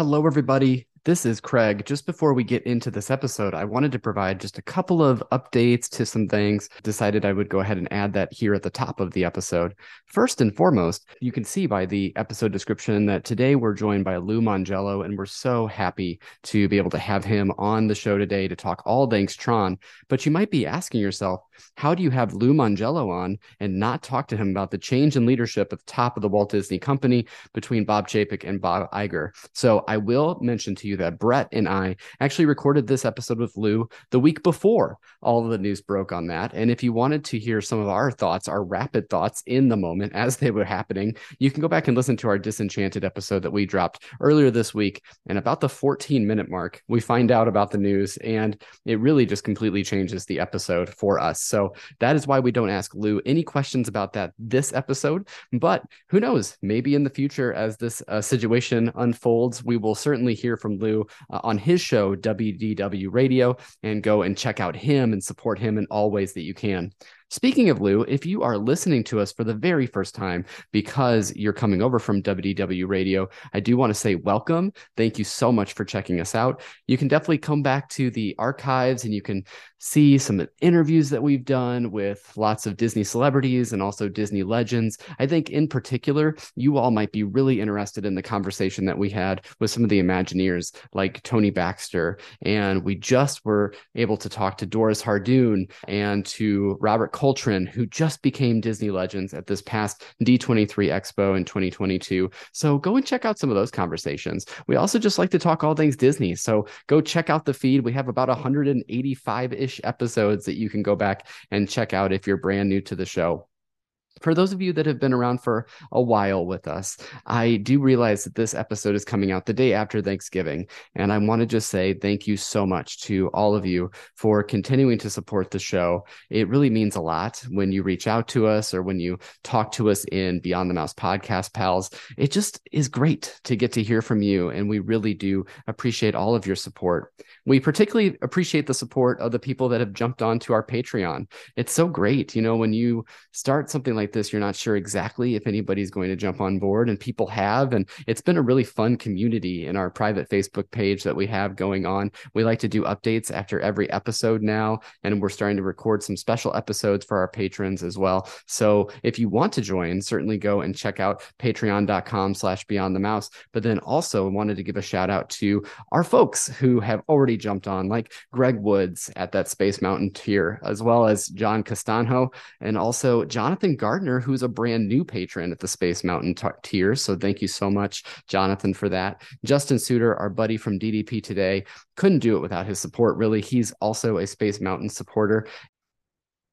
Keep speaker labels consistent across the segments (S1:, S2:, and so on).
S1: Hello, everybody. This is Craig. Just before we get into this episode, I wanted to provide just a couple of updates to some things. Decided I would go ahead and add that here at the top of the episode. First and foremost, you can see by the episode description that today we're joined by Lou Mongello, and we're so happy to be able to have him on the show today to talk all things Tron. But you might be asking yourself, how do you have Lou Mongello on and not talk to him about the change in leadership at the top of the Walt Disney Company between Bob Chapek and Bob Iger? So I will mention to you that Brett and I actually recorded this episode with Lou the week before all of the news broke on that. And if you wanted to hear some of our thoughts, our rapid thoughts in the moment as they were happening, you can go back and listen to our Disenchanted episode that we dropped earlier this week. And about the 14 minute mark, we find out about the news and it really just completely changes the episode for us. So that is why we don't ask Lou any questions about that this episode. But who knows? Maybe in the future, as this uh, situation unfolds, we will certainly hear from Lou uh, on his show, WDW Radio, and go and check out him and support him in all ways that you can. Speaking of Lou, if you are listening to us for the very first time because you're coming over from WDW Radio, I do want to say welcome. Thank you so much for checking us out. You can definitely come back to the archives and you can see some interviews that we've done with lots of Disney celebrities and also Disney legends. I think in particular, you all might be really interested in the conversation that we had with some of the Imagineers like Tony Baxter. And we just were able to talk to Doris Hardoon and to Robert Coltrin, who just became Disney legends at this past D23 Expo in 2022. So go and check out some of those conversations. We also just like to talk all things Disney. So go check out the feed. We have about 185 ish episodes that you can go back and check out if you're brand new to the show for those of you that have been around for a while with us, I do realize that this episode is coming out the day after Thanksgiving. And I want to just say thank you so much to all of you for continuing to support the show. It really means a lot when you reach out to us or when you talk to us in Beyond the Mouse podcast, pals. It just is great to get to hear from you. And we really do appreciate all of your support. We particularly appreciate the support of the people that have jumped onto our Patreon. It's so great. You know, when you start something like this, you're not sure exactly if anybody's going to jump on board, and people have. And it's been a really fun community in our private Facebook page that we have going on. We like to do updates after every episode now, and we're starting to record some special episodes for our patrons as well. So if you want to join, certainly go and check out patreon.com slash beyond the mouse. But then also wanted to give a shout out to our folks who have already jumped on, like Greg Woods at that Space Mountain tier, as well as John Castanho, and also Jonathan Gardner, who's a brand new patron at the Space Mountain t- tier. So thank you so much, Jonathan, for that. Justin Suter, our buddy from DDP today, couldn't do it without his support, really. He's also a Space Mountain supporter.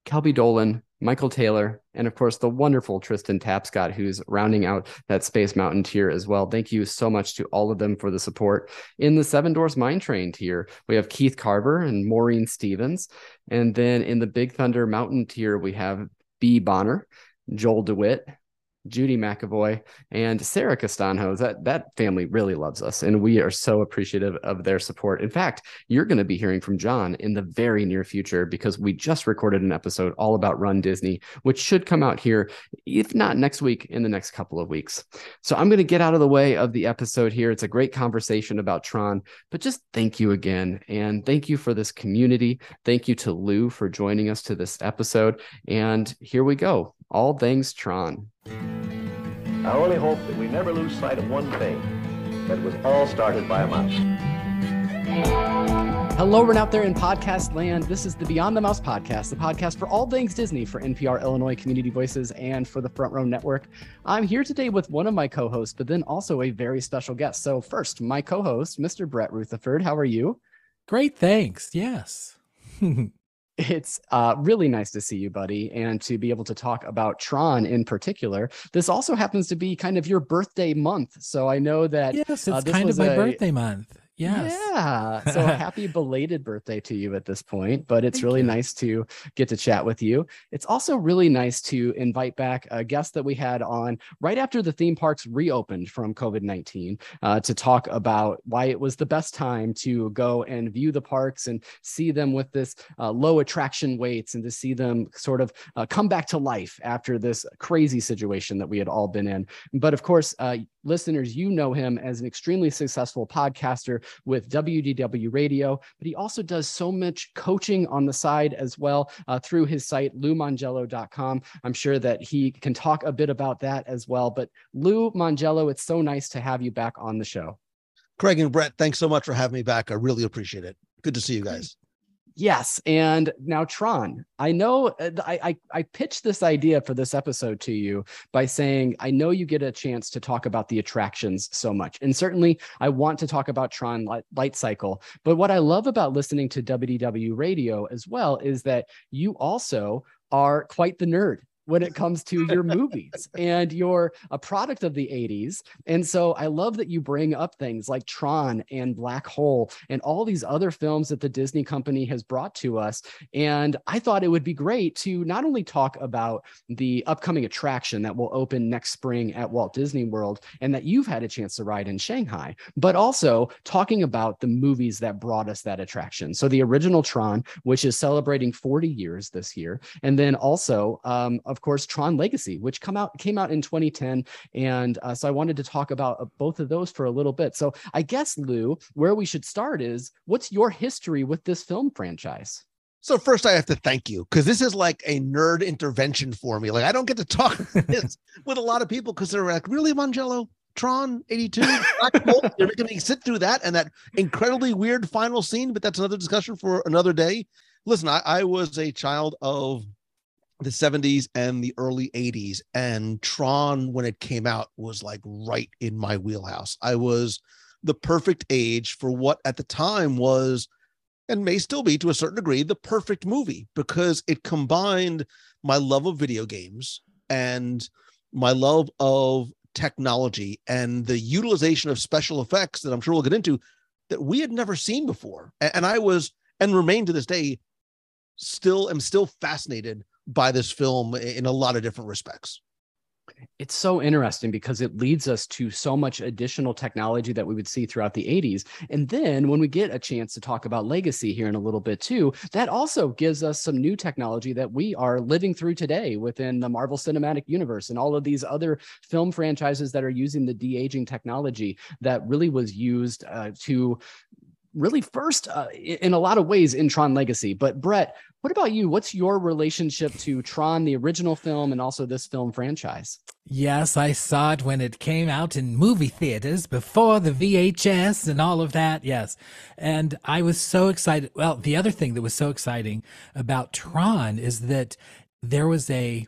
S1: Kelby Dolan, Michael Taylor, and of course the wonderful Tristan Tapscott, who's rounding out that Space Mountain tier as well. Thank you so much to all of them for the support. In the Seven Dwarfs Mine Train tier, we have Keith Carver and Maureen Stevens. And then in the Big Thunder Mountain tier, we have B. Bonner, Joel DeWitt, Judy McAvoy, and Sarah Castanho. That that family really loves us, and we are so appreciative of their support. In fact, you're going to be hearing from John in the very near future because we just recorded an episode all about Run Disney, which should come out here, if not next week, in the next couple of weeks. So I'm going to get out of the way of the episode here. It's a great conversation about Tron, but just thank you again, and thank you for this community. Thank you to Lou for joining us to this episode, and here we go. All things Tron.
S2: I only hope that we never lose sight of one thing that it was all started by a mouse.
S1: Hello, everyone out there in podcast land. This is the Beyond the Mouse podcast, the podcast for all things Disney for NPR Illinois Community Voices and for the Front Row Network. I'm here today with one of my co hosts, but then also a very special guest. So, first, my co host, Mr. Brett Rutherford. How are you?
S3: Great, thanks. Yes.
S1: it's uh, really nice to see you, buddy, and to be able to talk about Tron in particular. This also happens to be kind of your birthday month, so I know that
S3: yes, it's uh, kind of my a... birthday month. Yes.
S1: Yeah. So happy belated birthday to you at this point, but it's
S3: Thank
S1: really
S3: you.
S1: nice to get to chat with you. It's also really nice to invite back a guest that we had on right after the theme parks reopened from COVID 19 uh, to talk about why it was the best time to go and view the parks and see them with this uh, low attraction weights and to see them sort of uh, come back to life after this crazy situation that we had all been in. But of course, uh, listeners, you know him as an extremely successful podcaster with WDW Radio, but he also does so much coaching on the side as well uh, through his site, loumongello.com. I'm sure that he can talk a bit about that as well. But Lou Mongello, it's so nice to have you back on the show.
S4: Craig and Brett, thanks so much for having me back. I really appreciate it. Good to see you guys.
S1: Yes, and now Tron. I know uh, I, I I pitched this idea for this episode to you by saying I know you get a chance to talk about the attractions so much, and certainly I want to talk about Tron Light, Light Cycle. But what I love about listening to WDW Radio as well is that you also are quite the nerd when it comes to your movies and you're a product of the 80s and so i love that you bring up things like tron and black hole and all these other films that the disney company has brought to us. And i thought it would be great to not only talk about the upcoming attraction that will open next spring at walt disney world and that you've had a chance to ride in shanghai but also talking about the movies that brought us that attraction. So the original tron which is celebrating 40 years this year and then also um, of course tron legacy which come out came out in 2010 and uh, so i wanted to talk about uh, both of those for a little bit so i guess lou where we should start is what's your history with this film franchise
S4: So first I have to thank you because this is like a nerd intervention for me. Like I don't get to talk this with a lot of people because they're like, really, Mongello? Tron 82? Black Hole? You're making me sit through that and that incredibly weird final scene, but that's another discussion for another day. Listen, I, I was a child of the 70s and the early 80s, and Tron, when it came out, was like right in my wheelhouse. I was the perfect age for what at the time was and may still be to a certain degree the perfect movie because it combined my love of video games and my love of technology and the utilization of special effects that I'm sure we'll get into that we had never seen before. And I was and remain to this day still am still fascinated by this film in a lot of different respects.
S1: it's so interesting because it leads us to so much additional technology that we would see throughout the 80s. And then when we get a chance to talk about legacy here in a little bit too, that also gives us some new technology that we are living through today within the Marvel Cinematic Universe and all of these other film franchises that are using the de-aging technology that really was used uh, to really first uh, in a lot of ways in Tron Legacy. But Brett, what about you? What's your relationship to Tron, the original film, and also this film franchise?
S3: Yes, I saw it when it came out in movie theaters before the VHS and all of that. Yes. And I was so excited. Well, the other thing that was so exciting about Tron is that there was a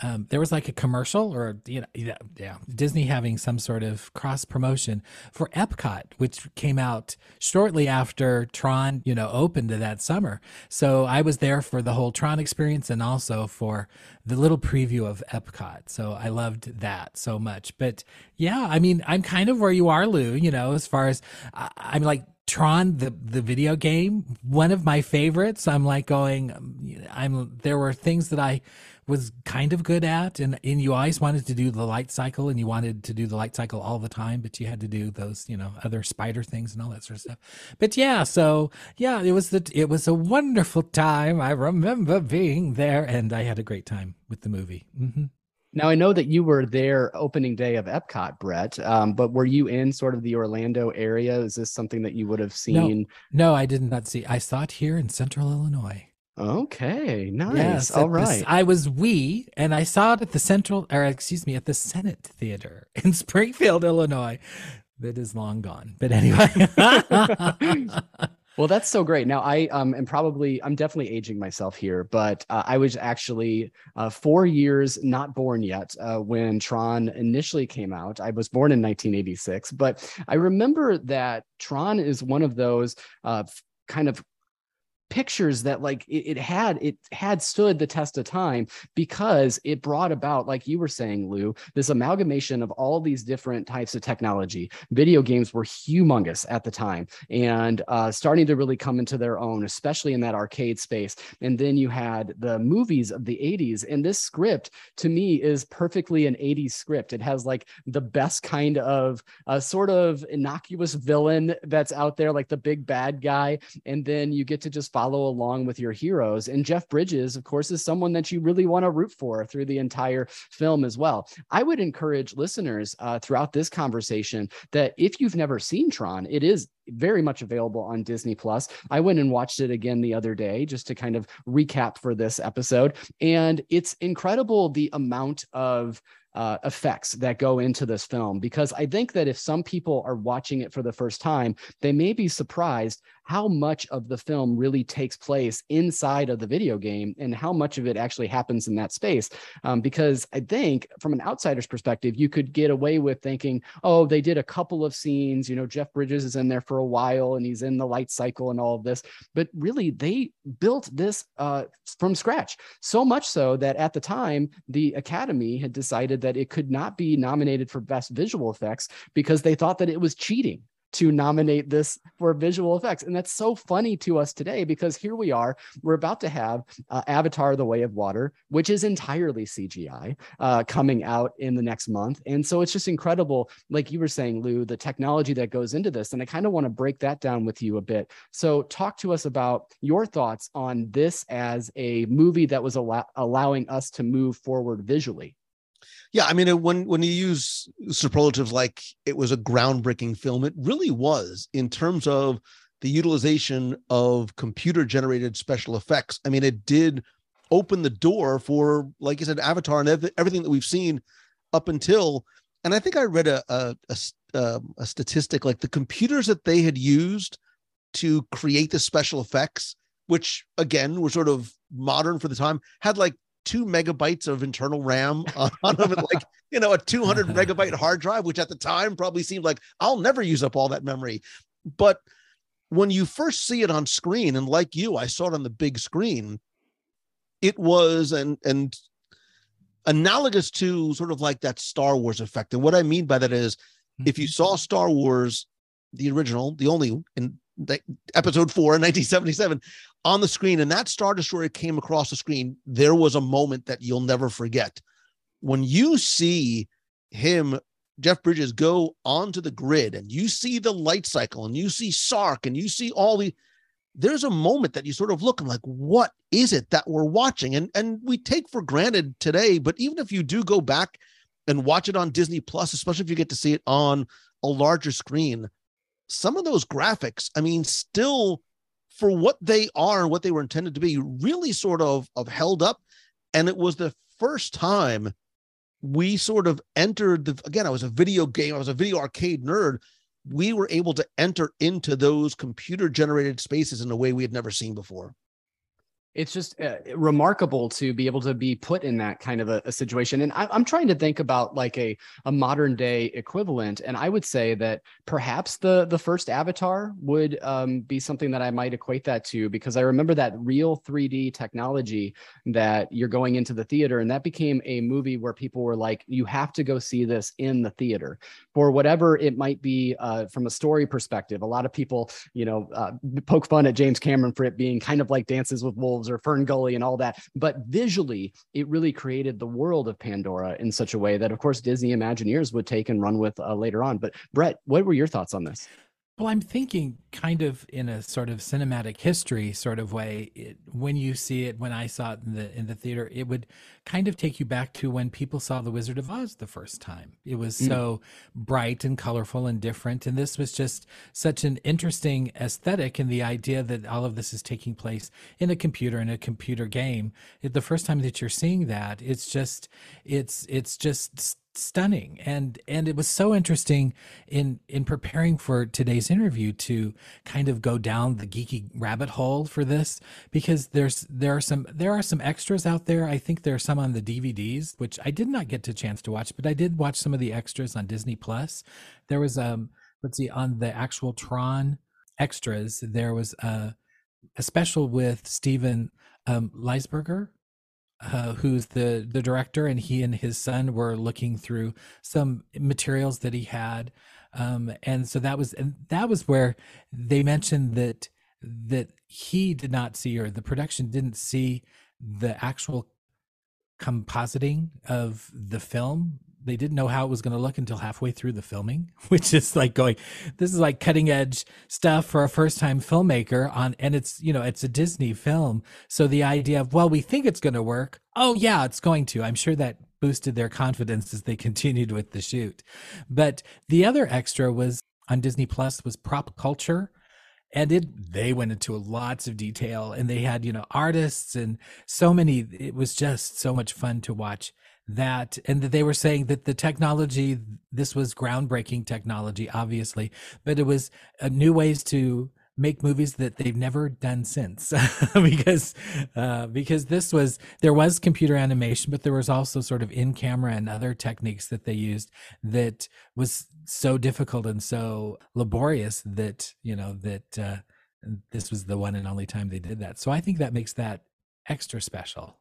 S3: um, there was like a commercial or you know yeah, yeah disney having some sort of cross promotion for epcot which came out shortly after tron you know opened that summer. So i was there for the whole tron experience and also for the little preview of epcot. So i loved that so much. But yeah i mean i'm kind of where you are lou you know as far as I, i'm like Tron, the the video game, one of my favorites. I'm like going, I'm there were things that I was kind of good at, and and you always wanted to do the light cycle, and you wanted to do the light cycle all the time, but you had to do those, you know, other spider things and all that sort of stuff. But yeah, so yeah, it was the it was a wonderful time. I remember being there, and I had a great time with the movie. hmm
S1: Now I know that you were there opening day of Epcot, Brett. Um, but were you in sort of the Orlando area? Is this something that you would have seen?
S3: No, I did not see. I saw it here in Central Illinois.
S1: Okay, nice.
S3: Yes,
S1: All
S3: at the- I was we, and I saw it at the Central, or excuse me, at the Senate Theater in Springfield, Illinois. That is long gone, but anyway.
S1: Well, that's so great. Now, I um, am probably, I'm definitely aging myself here, but uh, I was actually uh, four years not born yet uh, when Tron initially came out. I was born in 1986, but I remember that Tron is one of those uh, kind of pictures that like it, it, had it had stood the test of time because it brought about like you were saying lou this amalgamation of all these different types of technology. Video games were humongous at the time and uh, starting to really come into their own especially in that arcade space. And then you had the movies of the 80s and this script to me is perfectly an 80s script. It has like the best kind of uh, sort of innocuous villain that's out there like the big bad guy and then you get to just follow along with your heroes. And Jeff Bridges, of course, is someone that you really want to root for through the entire film as well. I would encourage listeners uh, throughout this conversation that if you've never seen Tron, it is very much available on Disney Plus. I went and watched it again the other day just to kind of recap for this episode. And it's incredible the amount of uh, effects that go into this film because I think that if some people are watching it for the first time, they may be surprised how much of the film really takes place inside of the video game and how much of it actually happens in that space. Um, because I think from an outsider's perspective, you could get away with thinking, oh, they did a couple of scenes. You know, Jeff Bridges is in there for a while and he's in the light cycle and all of this. But really, they built this uh, from scratch. So much so that at the time, the Academy had decided that it could not be nominated for Best Visual Effects because they thought that it was cheating to nominate this for visual effects. And that's so funny to us today because here we are, we're about to have uh, Avatar The Way of Water, which is entirely CGI, uh, coming out in the next month. And so it's just incredible, like you were saying, Lou, the technology that goes into this. And I kind of want to break that down with you a bit. So talk to us about your thoughts on this as a movie that was allow- allowing us to move forward visually.
S4: Yeah, I mean, when when you use superlatives like it was a groundbreaking film, it really was in terms of the utilization of computer generated special effects. I mean, it did open the door for, like you said, Avatar and everything that we've seen up until. And I think I read a a, a, um, a statistic like the computers that they had used to create the special effects, which again were sort of modern for the time, had like two megabytes of internal RAM on, of it, like you know a 200 megabyte hard drive, which at the time probably seemed like I'll never use up all that memory. But when you first see it on screen, and like you, I saw it on the big screen, it was and and analogous to sort of like that Star Wars effect. And what I mean by that is, if you mm-hmm. saw Star Wars, the original, the only in episode four in 1977 on the screen. And that star destroyer came across the screen. There was a moment that you'll never forget. When you see him jeff bridges go onto the grid and you see the light cycle and you see sark and you see all the there's a moment that you sort of look and like what is it that we're watching? And and we take for granted today but even if you do go back and watch it on disney plus especially if you get to see it on a larger screen some of those graphics, I mean, still for what they are and what they were intended to be, really sort of of held up. And it was the first time we sort of entered the again, I was a video game, I was a video arcade nerd. We were able to enter into those computer generated spaces in a way we had never seen before
S1: it's just uh, remarkable to be able to be put in that kind of a, a situation and I, am trying to think about like a, a modern day equivalent and i would say that perhaps the the first avatar would um, be something that i might equate that to because i remember that real 3d technology that you're going into the theater and that became a movie where people were like you have to go see this in the theater for whatever it might be uh, from a story perspective. A lot of people you know uh, poke fun at james cameron for it being kind of like dances with wolves or Fern Gully and all that. But visually, it really created the world of Pandora in such a way that, of course, Disney Imagineers would take and run with uh, later on. But Brett, what were your thoughts on this?
S3: Well, I'm thinking kind of in a sort of cinematic history sort of way. It, when you see it, when I saw it in the in the theater, it would kind of take you back to when people saw The Wizard of Oz the first time. It was mm. so bright and colorful and different, and this was just such an interesting aesthetic. And the idea that all of this is taking place in a computer in a computer game. It, the first time that you're seeing that, it's just it's it's just stunning. And and it was so interesting in in preparing for today's interview to kind of go down the geeky rabbit hole for this because there's there are some there are some extras out there. I think there are some on the dvds which i did not get a chance to watch but i did watch some of the extras on disney plus. There was um let's see on the actual tron extras there was a a special with Steven um, Lisberger, uh, who's the the director, and he and his son were looking through some materials that he had, um, and so that was and that was where they mentioned that that he did not see or the production didn't see the actual compositing of the film they didn't know how it was going to look until halfway through the filming which is like going this is like cutting edge stuff for a first time filmmaker on and it's you know it's a disney film. So the idea of well we think it's going to work. Oh yeah it's going to. I'm sure that boosted their confidence as they continued with the shoot. But the other extra was on disney plus was prop culture and it they went into lots of detail and they had you know artists and so many it was just so much fun to watch that and that they were saying that the technology this was groundbreaking technology obviously but it was uh, new ways to make movies that they've never done since. Because uh, because this was there was computer animation but there was also sort of in camera and other techniques that they used that was so difficult and so laborious that you know that uh, this was the one and only time they did that. So i think that makes that extra special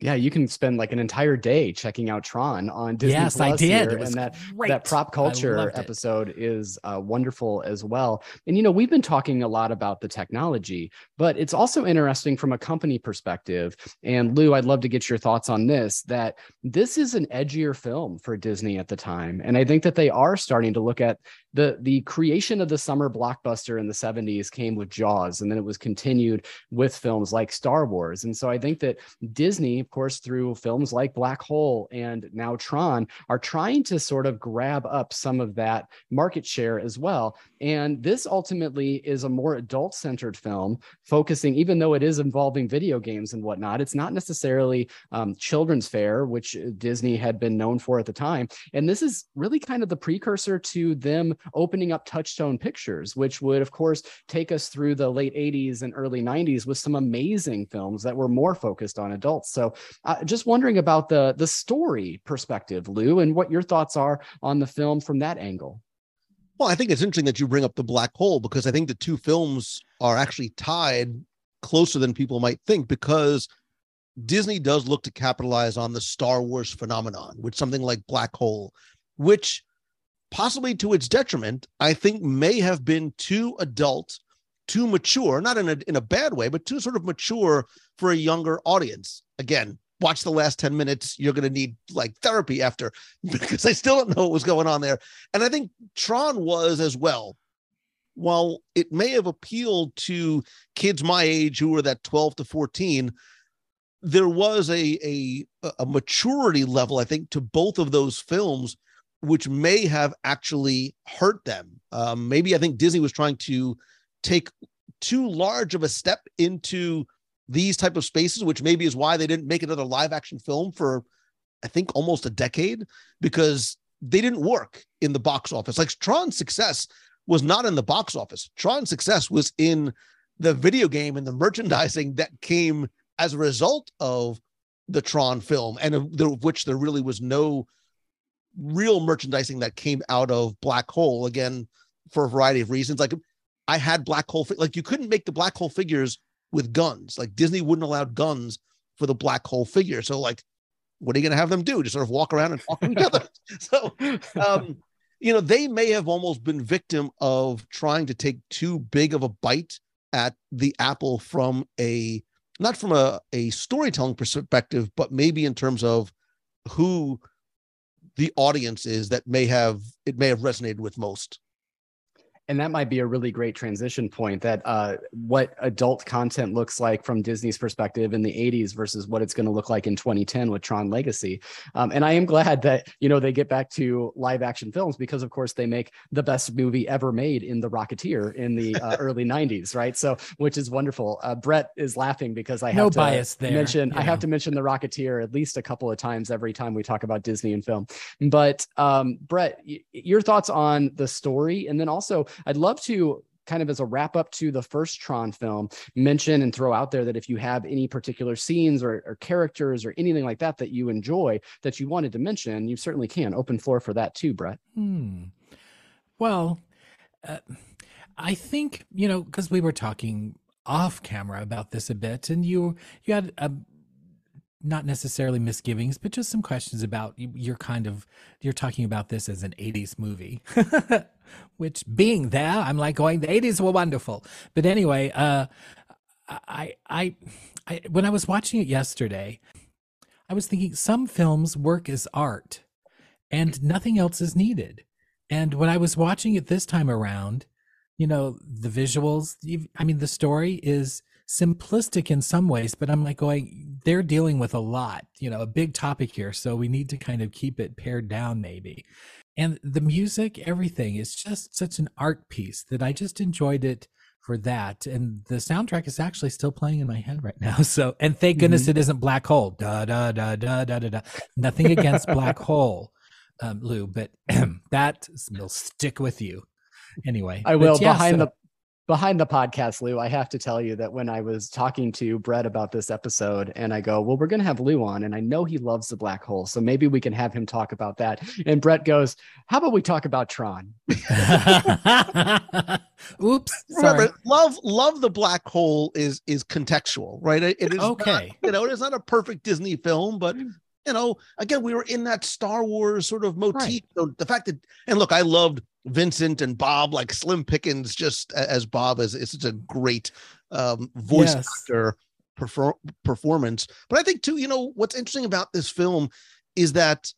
S1: yeah, you can spend like an entire day checking out Tron on Disney
S3: yes,
S1: Plus
S3: I did.
S1: here, and that
S3: great.
S1: that prop culture episode is uh, wonderful as well. And you know, we've been talking a lot about the technology, but it's also interesting from a company perspective. And Lou, I'd love to get your thoughts on this. That this is an edgier film for Disney at the time, and I think that they are starting to look at the the creation of the summer blockbuster in the 70s came with Jaws, and then it was continued with films like Star Wars. And so I think that Disney of course, through films like Black Hole and now Tron, are trying to sort of grab up some of that market share as well. And this ultimately is a more adult centered film, focusing, even though it is involving video games and whatnot, it's not necessarily um, children's fare, which Disney had been known for at the time. And this is really kind of the precursor to them opening up Touchstone Pictures, which would, of course, take us through the late 80s and early 90s with some amazing films that were more focused on adults. So uh, just wondering about the the story perspective, Lou, and what your thoughts are on the film from that angle.
S4: Well, I think it's interesting that you bring up the black hole because I think the two films are actually tied closer than people might think because Disney does look to capitalize on the Star Wars phenomenon with something like Black Hole, which possibly to its detriment, I think may have been too adult too mature, not in a in a bad way, but too sort of mature for a younger audience. Again, watch the last 10 minutes. You're gonna need like therapy after because I still don't know what was going on there. And I think Tron was as well. While it may have appealed to kids my age who were that 12 to 14, there was a a, a maturity level, I think, to both of those films, which may have actually hurt them. Um, maybe I think Disney was trying to take too large of a step into these type of spaces, which maybe is why they didn't make another live action film for I think almost a decade because they didn't work in the box office. Like Tron's success was not in the box office. Tron's success was in the video game and the merchandising that came as a result of the Tron film, and of, of which there really was no real merchandising that came out of Black Hole. Again, for a variety of reasons. Like I had black hole, like you couldn't make the black hole figures with guns. Like Disney wouldn't allow guns for the black hole figure. So like, what are you going to have them do? Just sort of walk around and talk to each other. So, um, you know, they may have almost been victim of trying to take too big of a bite at the apple from a not from a, a storytelling perspective, but maybe in terms of who the audience is that may have it may have resonated with most
S1: and that might be a really great transition point that uh, what adult content looks like from disney's perspective in the 80s versus what it's going to look like in 2010 with tron legacy. Um, and i am glad that you know they get back to live action films because of course they make the best movie ever made in the rocketeer in the uh, early 90s right? So which is wonderful. Uh, brett is laughing because i have
S3: no
S1: to
S3: bias there,
S1: mention i have to mention the rocketeer at least a couple of times every time we talk about disney and film. But um, brett y- your thoughts on the story and then also I'd love to kind of as a wrap up to the first Tron film, mention and throw out there that if you have any particular scenes or, or, characters or anything like that that you enjoy that you wanted to mention, you certainly can. Open floor for that too, Brett.
S3: Hmm. Well, uh, I think, you know, because we were talking off camera about this a bit, and you you had a not necessarily misgivings, but just some questions about you're kind of you're talking about this as an 80s movie. Which being there, I'm like going, the 80s were wonderful. But anyway, uh I I I when I was watching it yesterday, I was thinking some films work as art and nothing else is needed. And when I was watching it this time around, you know, the visuals, I mean, the story is simplistic in some ways, but I'm like going, they're dealing with a lot, you know, a big topic here. So we need to kind of keep it pared down, maybe. And the music, everything is just such an art piece that I just enjoyed it for that. And the soundtrack is actually still playing in my head right now. So, and thank goodness mm-hmm. it isn't Black Hole. Da da da da da da da. Nothing against Black Hole, um, Lou, but that will stick with you anyway.
S1: I will yeah, behind so, the behind the podcast, Lou, I have to tell you that when I was talking to Brett about this episode, and I go, Well, we're going to have Lou on, and I know he loves the black hole. So maybe we can have him talk about that. And Brett goes, How about we talk about Tron?
S3: Oops.
S4: Sorry. Remember, love love the black hole is is contextual, right? It, it is
S3: okay.
S4: Not, you know, it is not a perfect Disney film, but you know, again, we were in that Star Wars sort of motif. Right. So the fact that, and look, I loved Vincent and Bob, like Slim Pickens, just as Bob is, is such a great um, voice yes. actor perfor- performance. But I think too, you know, what's interesting about this film is that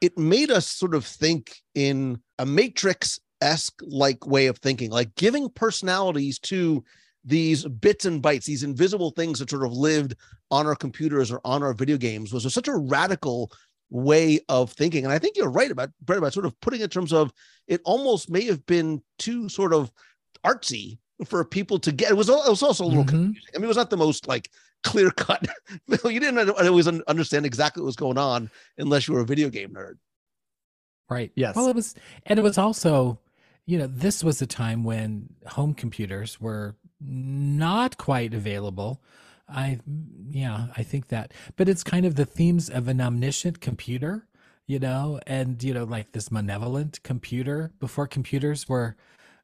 S4: it made us sort of think in a Matrix esque like way of thinking, like giving personalities to these bits and bytes, these invisible things that sort of lived on our computers or on our video games was such a radical way of thinking. And I think you're right about Brett about sort of putting it in terms of it almost may have been too sort of artsy for people to get. It was, it was also a little mm-hmm. confusing. I mean, it was not the most like clear cut. you didn't always understand exactly what was going on unless you were a video game nerd.
S3: Right.
S1: Yes.
S3: Well, it was, and it was also, you know, this was a time when home computers were not quite available. I, yeah, I think that, but it's kind of the themes of an omniscient computer, you know, and you know, like this malevolent computer before computers were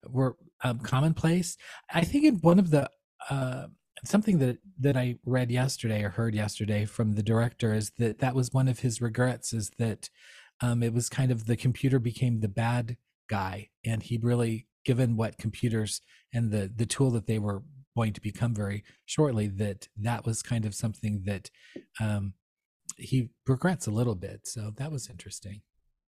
S3: were um, commonplace. I think in one of the uh, something that that I read yesterday or heard yesterday from the director is that that was one of his regrets is that um, it was kind of the computer became the bad guy, and he really given what computers and the the tool that they were going to become very shortly that that was kind of something that um, he regrets a little bit. So that was interesting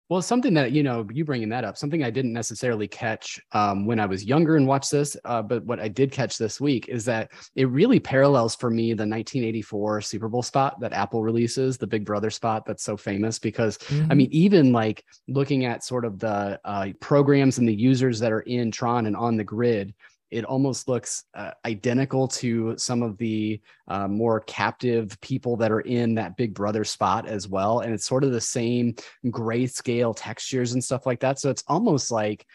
S1: well, something that you know, you bringing that up, something I didn't necessarily catch um, when I was younger and watched this, uh, but what I did catch this week is that it really parallels for me the 1984 Super Bowl spot that Apple releases, the Big Brother spot that's so famous. Because mm-hmm. I mean, even like looking at sort of the uh, programs and the users that are in Tron and on the grid, it almost looks uh, identical to some of the uh, more captive people that are in that big brother spot as well. And it's sort of the same grayscale textures and stuff like that. So it's almost like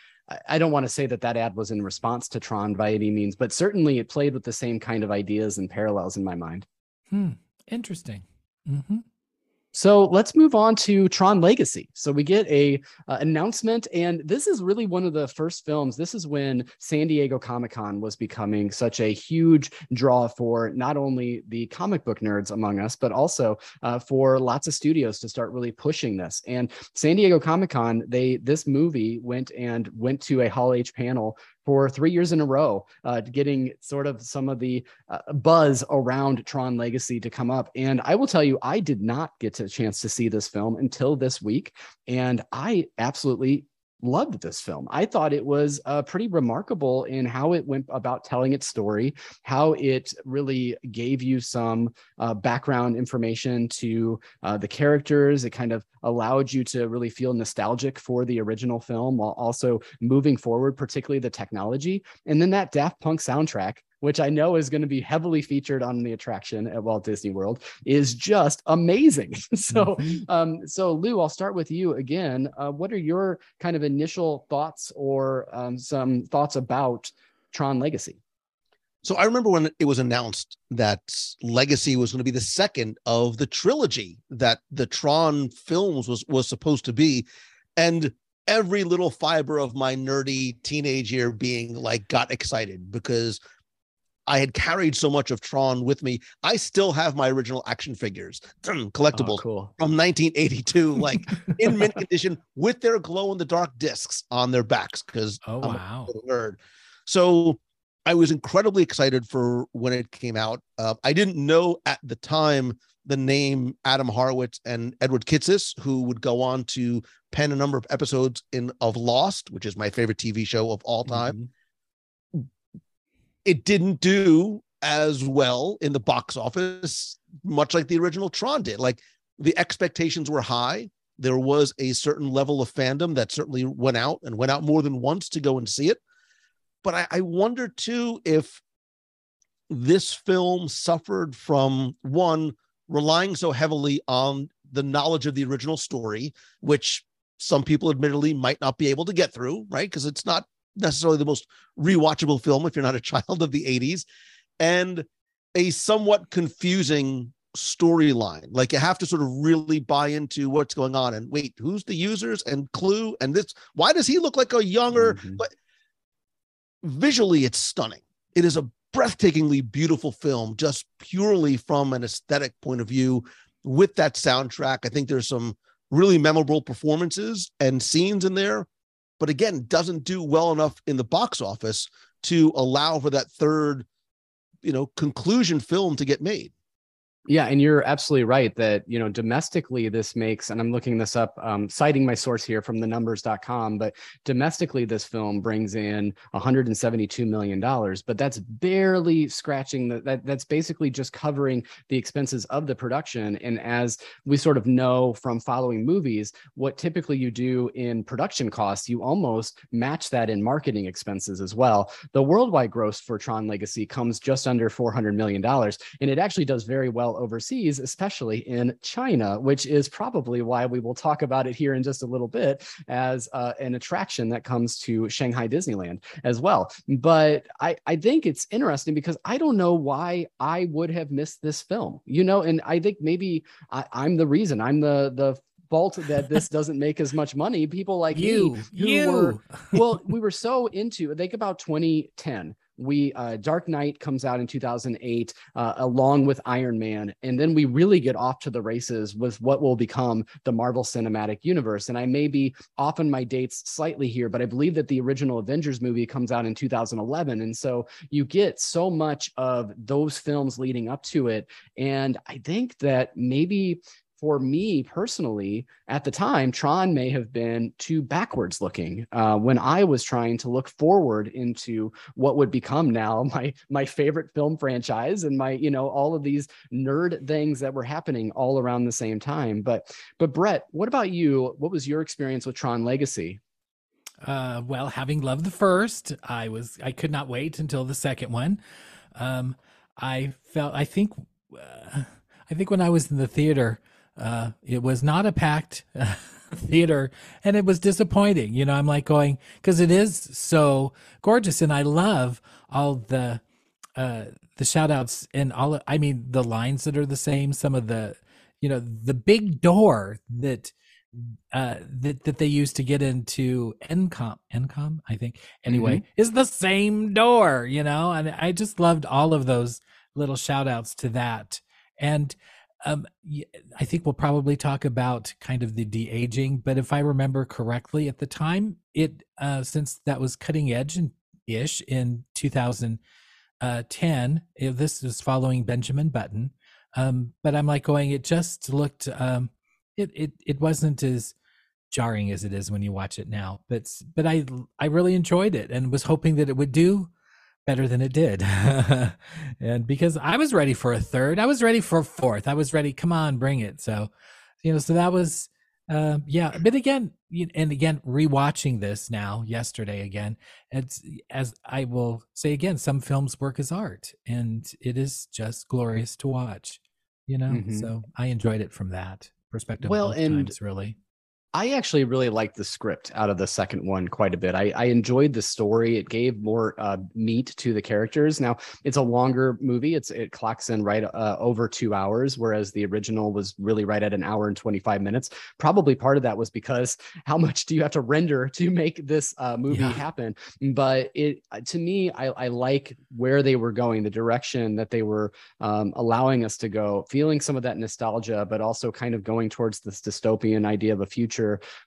S1: i don't want to say that that ad was in response to tron by any means but certainly it played with the same kind of ideas and parallels in my mind.
S3: Hmm interesting. Mm-hmm.
S1: So let's move on to Tron Legacy. So we get a uh, announcement, and this is really one of the first films. This is when San Diego Comic Con was becoming such a huge draw for not only the comic book nerds among us, but also uh, for lots of studios to start really pushing this. And San Diego Comic Con, they this movie went and went to a Hall H panel for three years in a row, uh, getting sort of some of the uh, buzz around Tron Legacy to come up. And I will tell you, I did not get a chance to see this film until this week. And I absolutely loved this film. I thought it was uh, pretty remarkable in how it went about telling its story, how it really gave you some uh, background information to uh, the characters. It kind of allowed you to really feel nostalgic for the original film while also moving forward, particularly the technology. And then that Daft Punk soundtrack which I know is going to be heavily featured on the attraction at Walt Disney World, is just amazing. so, mm-hmm. um, so Lou, I'll start with you again. Uh, what are your kind of initial thoughts or um, some thoughts about Tron Legacy?
S4: So I remember when it was announced that Legacy was going to be the second of the trilogy that the Tron films was was supposed to be, and every little fiber of my nerdy teenage year being like got excited because I had carried so much of Tron with me. I still have my original action figures, collectibles
S1: Oh, cool.
S4: from 1982, like in mint condition with their glow in the dark discs on their backs because
S3: Oh
S4: I'm
S3: wow.
S4: a nerd. So I was incredibly excited for when it came out. Uh, I didn't know at the time the name Adam Horowitz and Edward Kitsis, who would go on to pen a number of episodes in of Lost, which is my favorite TV show of all time.
S1: Mhm.
S4: It didn't do as well in the box office, much like the original Tron did. Like the expectations were high. There was a certain level of fandom that certainly went out and went out more than once to go and see it. But I, I wonder too if this film suffered from one relying so heavily on the knowledge of the original story, which some people admittedly might not be able to get through, right? Because it's not necessarily the most rewatchable film if you're not a child of the 80s, and a somewhat confusing storyline. Like you have to sort of really buy into what's going on and wait, who's the users and clue and this why does he look like a younger
S1: Mhm.
S4: but visually it's stunning. It is a breathtakingly beautiful film just purely from an aesthetic point of view with that soundtrack. I think there's some really memorable performances and scenes in there, but again, doesn't do well enough in the box office to allow for that third, you know, conclusion film to get made.
S1: Yeah, and you're absolutely right that, you know, domestically this makes, and I'm looking this up, um, citing my source here from the numbers.com, but domestically this film brings in 172 million dollars, but that's barely scratching the that that's basically just covering the expenses of the production. And as we sort of know from following movies, what typically you do in production costs, you almost match that in marketing expenses as well. The worldwide gross for Tron Legacy comes just under 400 million dollars, and it actually does very well overseas, especially in China, which is probably why we will talk about it here in just a little bit as uh, an attraction that comes to Shanghai Disneyland as well. But I, I think it's interesting because I don't know why I would have missed this film, you know, and I think maybe I, I'm the reason. I'm the the fault that this doesn't make as much money. People like
S3: You,
S1: me who
S3: you.
S1: were well, we were so into think about 2010. We uh, Dark Knight comes out in 2008, uh, along with Iron Man, and then we really get off to the races with what will become the Marvel Cinematic Universe. And I may be off on my dates slightly here, but I believe that the original Avengers movie comes out in 2011, and so you get so much of those films leading up to it. And I think that maybe for me personally, at the time, Tron may have been too backwards looking uh, when I was trying to look forward into what would become now my my favorite film franchise and my you know all of these nerd things that were happening all around the same time. But but Brett, what about you? What was your experience with Tron Legacy?
S3: Uh, well, having loved the first, I was I could not wait until the second one. Um, I felt I think uh, I think when I was in the theater, uh, it was not a packed theater, and it was disappointing. You know, I'm like going because it is so gorgeous, and I love all the uh, the shout outs and all. I mean, the lines that are the same. Some of the you know the big door that uh that that they used to get into encom encom i think anyway is the same door you know and i just loved all of those little shout outs to that and um i think we'll probably talk about kind of the de-aging but if i remember correctly at the time it uh since that was cutting edge and ish in 2010 eh, this is following benjamin button um but i'm like going it just looked um it it it wasn't as jarring as it is when you watch it now but but i i really enjoyed it and was hoping that it would do better than it did. And because i was ready for a third i was ready for a fourth. I was ready come on bring it. So you know so that was uh, yeah but again you- and again rewatching this now yesterday again it's as i will say again some films work as art and it is just glorious to watch you know?
S1: Mhm.
S3: so i enjoyed it from that perspective
S1: Well, and
S3: times really
S1: I actually really liked the script out of the second one quite a bit. I, I enjoyed the story. It gave more uh, meat to the characters. Now it's a longer movie. It's it clocks in right uh, over two hours, whereas the original was really right at an hour and twenty five minutes. Probably part of that was because how much do you have to render to make this uh, movie yeah. happen? But it to me, I, I like where they were going, the direction that they were um, allowing us to go, feeling some of that nostalgia, but also kind of going towards this dystopian idea of a future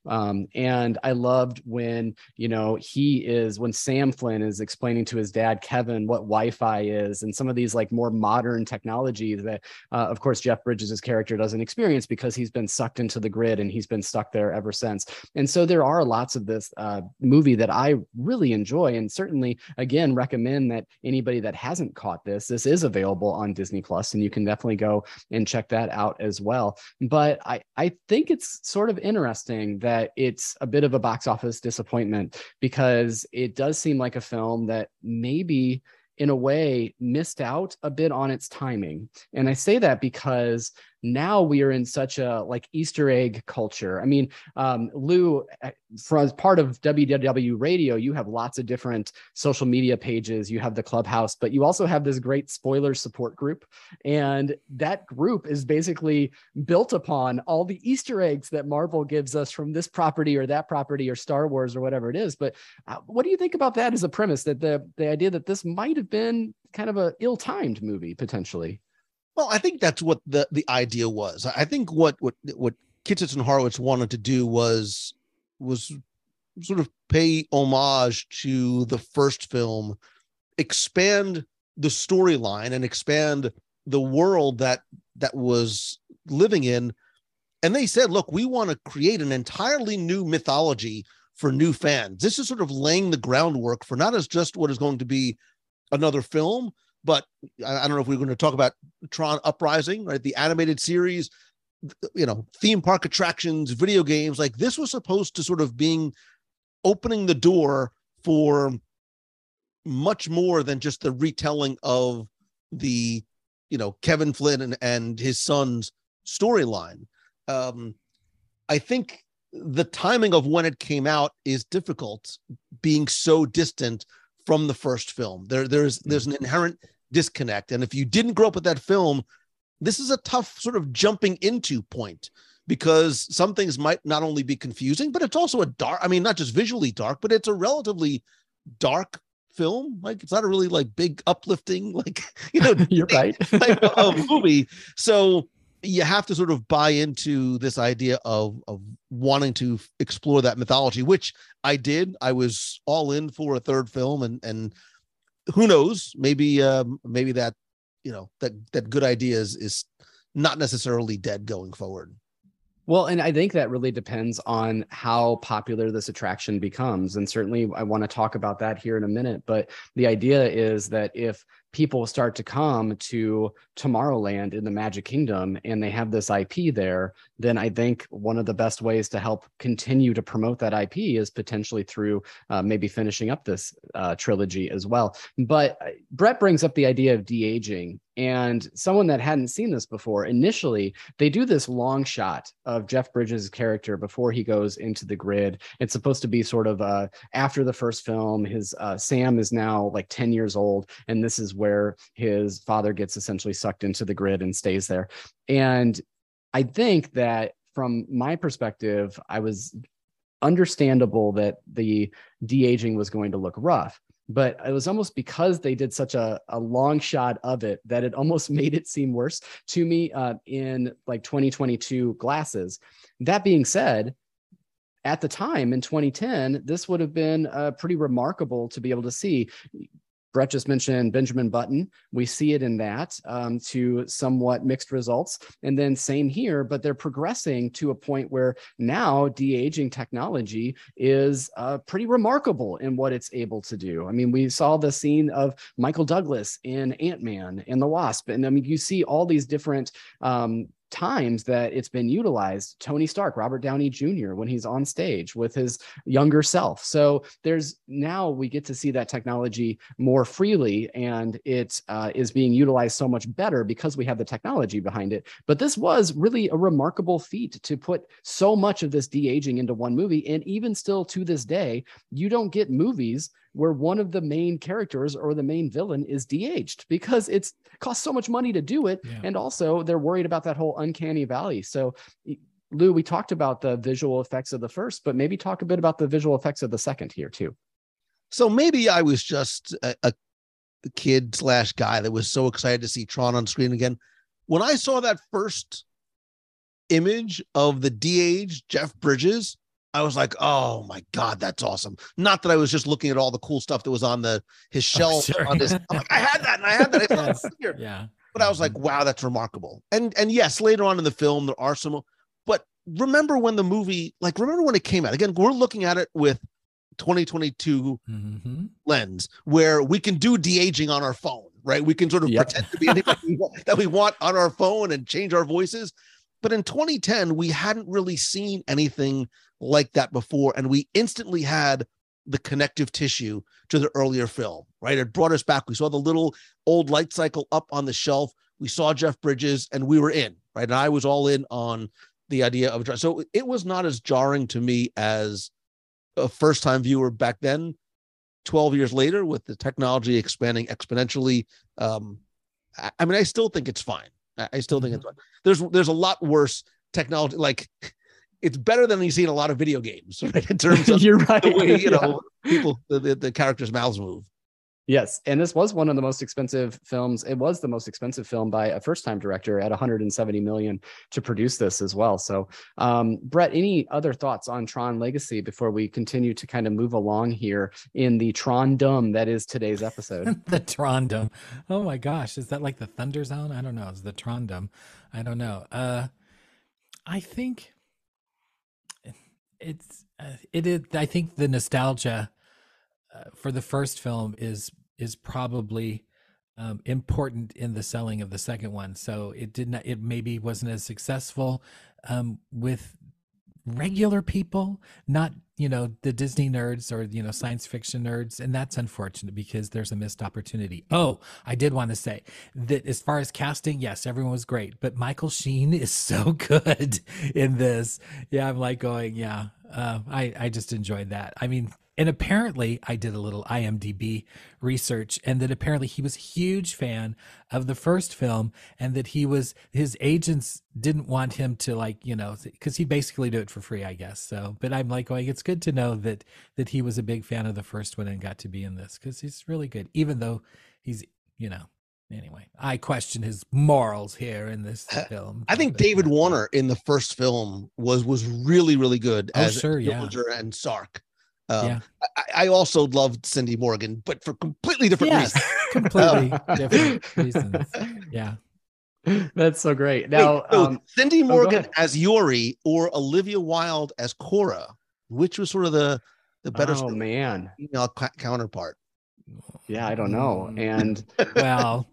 S1: Um, and I loved when, you know, he is, when Sam Flynn is explaining to his dad, Kevin, what Wi Fi is and some of these like more modern technology that, uh, of course, Jeff Bridges' character doesn't experience because he's been sucked into the grid and he's been stuck there ever since. And so there are lots of this uh, movie that I really enjoy and certainly, again, recommend that anybody that hasn't caught this, this is available on Disney Plus and you can definitely go and check that out as well. But I, I think it's sort of interesting that it's a bit of a box office disappointment because it does seem like a film that maybe in a way missed out a bit on its timing. And i say that because now we are in such a like Easter egg culture. I mean, um, Lou, uh, for as part of WDW Radio, you have lots of different social media pages. You have the clubhouse, but you also have this great spoiler support group. And that group is basically built upon all the Easter eggs that Marvel gives us from this property or that property or Star Wars or whatever it is. But uh, what do you think about that as a premise that the, the idea that this might have been kind of a ill-timed movie potentially?
S4: Well, I think that's what the the idea was. I think what what what Kitsis and Horowitz wanted to do was was sort of pay homage to the first film, expand the storyline and expand the world that that was living in. And they said, look, we want to create an entirely new mythology for new fans. This is sort of laying the groundwork for not as just what is going to be another film, but I, don't know if we're going to talk about Tron Uprising, right? The animated series, you know, theme park attractions, video games. Like this was supposed to sort of being opening the door for much more than just the retelling of the, you know, Kevin Flynn and, and his son's storyline. Um, I think the timing of when it came out is difficult, being so distant from the first film. There, there's there's an inherent disconnect. And if you didn't grow up with that film, this is a tough sort of jumping into point because some things might not only be confusing, but it's also a dark, I mean, not just visually dark, but it's a relatively dark film. Like it's not a really like big uplifting, like, you know,
S1: you're right.
S4: type of movie. So you have to sort of buy into this idea of of wanting to explore that mythology, which I did. I was all in for a third film and and who knows? Maybe um, maybe that you know that that good idea is is not necessarily dead going forward.
S1: Well, and I think that really depends on how popular this attraction becomes. And certainly I want to talk about that here in a minute. But the idea is that if people start to come to Tomorrowland in the Magic Kingdom and they have this IP there, then I think one of the best ways to help continue to promote that IP is potentially through uh, maybe finishing up this uh, trilogy as well. But uh, Brett brings up the idea of de aging. And someone that hadn't seen this before, initially, they do this long shot of Jeff Bridges' character before he goes into the grid. It's supposed to be sort of uh, after the first film. His uh, Sam is now like 10 years old, and this is where his father gets essentially sucked into the grid and stays there. And I think that from my perspective, I was understandable that the de aging was going to look rough. But it was almost because they did such a, a long shot of it that it almost made it seem worse to me uh, in like 2022 glasses. That being said, at the time in 2010, this would have been uh, pretty remarkable to be able to see. Brett just mentioned Benjamin Button. We see it in that um, to somewhat mixed results. And then same here, but they're progressing to a point where now de aging technology is uh, pretty remarkable in what it's able to do. I mean, we saw the scene of Michael Douglas in Ant Man and the Wasp. And I mean, you see all these different um, times that it's been utilized tony stark robert downey jr when he's on stage with his younger self. So there's now we get to see that technology more freely and it uh, is being utilized so much better because we have the technology behind it. But this was really a remarkable feat to put so much of this de-aging into one movie. And even still to this day you don't get movies where one of the main characters or the main villain is de-aged because it's costs so much money to do it
S3: Yeah.
S1: and also they're worried about that whole uncanny valley so lou we talked about the visual effects of the first but maybe talk a bit about the visual effects of the second here too
S4: So maybe I was just a, a kid slash guy that was so excited to see Tron on screen again. When I saw that first image of the de-age Jeff Bridges, I was like, "Oh my god, that's awesome!" Not that I was just looking at all the cool stuff that was on the his shelf.
S3: sure.
S4: on his, I'm like, I had that, and I had that. I saw
S3: Yes.
S4: here.
S3: Yeah.
S4: But I was like, wow, that's remarkable. And and yes, later on in the film, there are some, but remember when the movie, like, remember when it came out? Again, we're looking at it with 2022
S3: hmm
S4: lens where we can do de-aging on our phone, right? We can sort of
S1: Yep.
S4: pretend to be want- that we want on our phone and change our voices. But in 2010, we hadn't really seen anything like that before. And we instantly had the connective tissue to the earlier film, right? It brought us back. We saw the little old light cycle up on the shelf. We saw Jeff Bridges and we were in, right? And I was all in on the idea of so it was not as jarring to me as a first time viewer back then 12 years later with the technology expanding exponentially um i, I mean i still think it's fine i, still think it's mm-hmm. fine. There's there's a lot worse technology like it's better than you see in a lot of video games right in terms of
S1: you're right.
S4: the way you
S1: Yeah.
S4: know people the, the, the characters mouths move
S1: Yes, and this was one of the most expensive films. It was the most expensive film by a first-time director at 170 million to produce this as well. So, um, Brett, any other thoughts on Tron Legacy before we continue to kind of move along here in the Tron Dome that is today's episode?
S3: the Trondom. Oh my gosh, is that like the Thunder Zone? I don't know. It's the Trondom. I don't know. Uh, I think it's uh, it is. I think the nostalgia for the first film is is probably um, important in the selling of the second one. So it did not. It maybe wasn't as successful um, with regular people, not you know the Disney nerds or you know science fiction nerds, and that's unfortunate because there's a missed opportunity. Oh, I did want to say that as far as casting, yes, everyone was great, but Michael Sheen is so good in this. Yeah, I'm like going, yeah, uh, I I just enjoyed that. I mean. And apparently, I did a little IMDb research, and that apparently he was a huge fan of the first film, and that he was his agents didn't want him to like you know because he basically do it for free, I guess. So, but I'm like going, it's good to know that that he was a big fan of the first one and got to be in this because he's really good, even though he's you know. Anyway, I question his morals here in this film.
S4: i think david
S3: uh,
S4: warner in the first film was was really really good
S3: Oh,
S4: as
S3: sure, yeah.
S4: Dillinger and sark um,
S3: Yeah.
S4: I, I also loved cindy morgan but for completely different
S3: Yes,
S4: reasons
S3: completely different reasons. Yeah.
S1: That's so great.
S4: Wait,
S1: Now,
S4: so
S1: um,
S4: Cindy Morgan
S1: ahead.
S4: as Yori or Olivia Wilde as Quorra, which was sort of the the better
S1: oh man,
S4: female ca- counterpart.
S1: yeah, I don't know.
S3: Mm.
S1: And
S3: Well,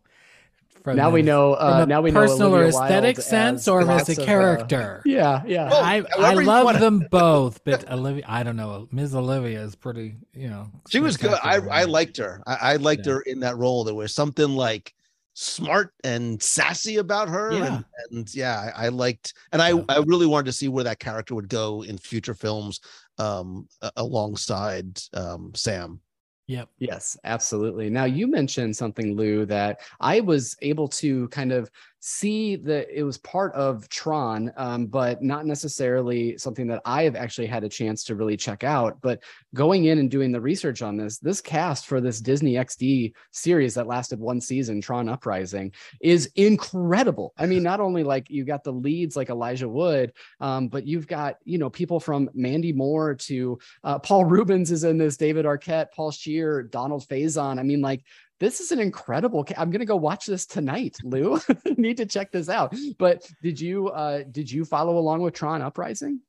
S3: from
S1: now we know. Uh, now we know
S3: personal or aesthetic
S1: Wilde
S3: sense or as
S1: lots
S3: a
S1: of, uh,
S3: character.
S1: yeah, yeah.
S4: Oh,
S3: I, I love
S4: wanna-
S3: them both, but Olivia, I don't know. Ms. Olivia is pretty, you know.
S4: She was good. I,
S3: spectacular.
S4: I liked her. I, I liked
S3: Yeah.
S4: her in that role. There was something like smart and sassy about her.
S3: Yeah.
S4: And, and yeah, I, I liked and I,
S3: Yeah.
S4: I really wanted to see where that character would go in future films um alongside um Sam.
S3: Yep.
S1: Yes, absolutely. Now you mentioned something, Lou, that I was able to kind of see that it was part of Tron, um, but not necessarily something that I have actually had a chance to really check out. But going in and doing the research on this, this cast for this Disney XD series that lasted one season, Tron Uprising, is incredible. I mean, not only like you got the leads like Elijah Wood, um, but you've got you know people from Mandy Moore to uh, Paul Reubens is in this, David Arquette, Paul Scheer, Donald Faison. I mean, like this is an incredible. I'm gonna go watch this tonight, Lou. Need to check this out. But did you uh, did you follow along with Tron Uprising?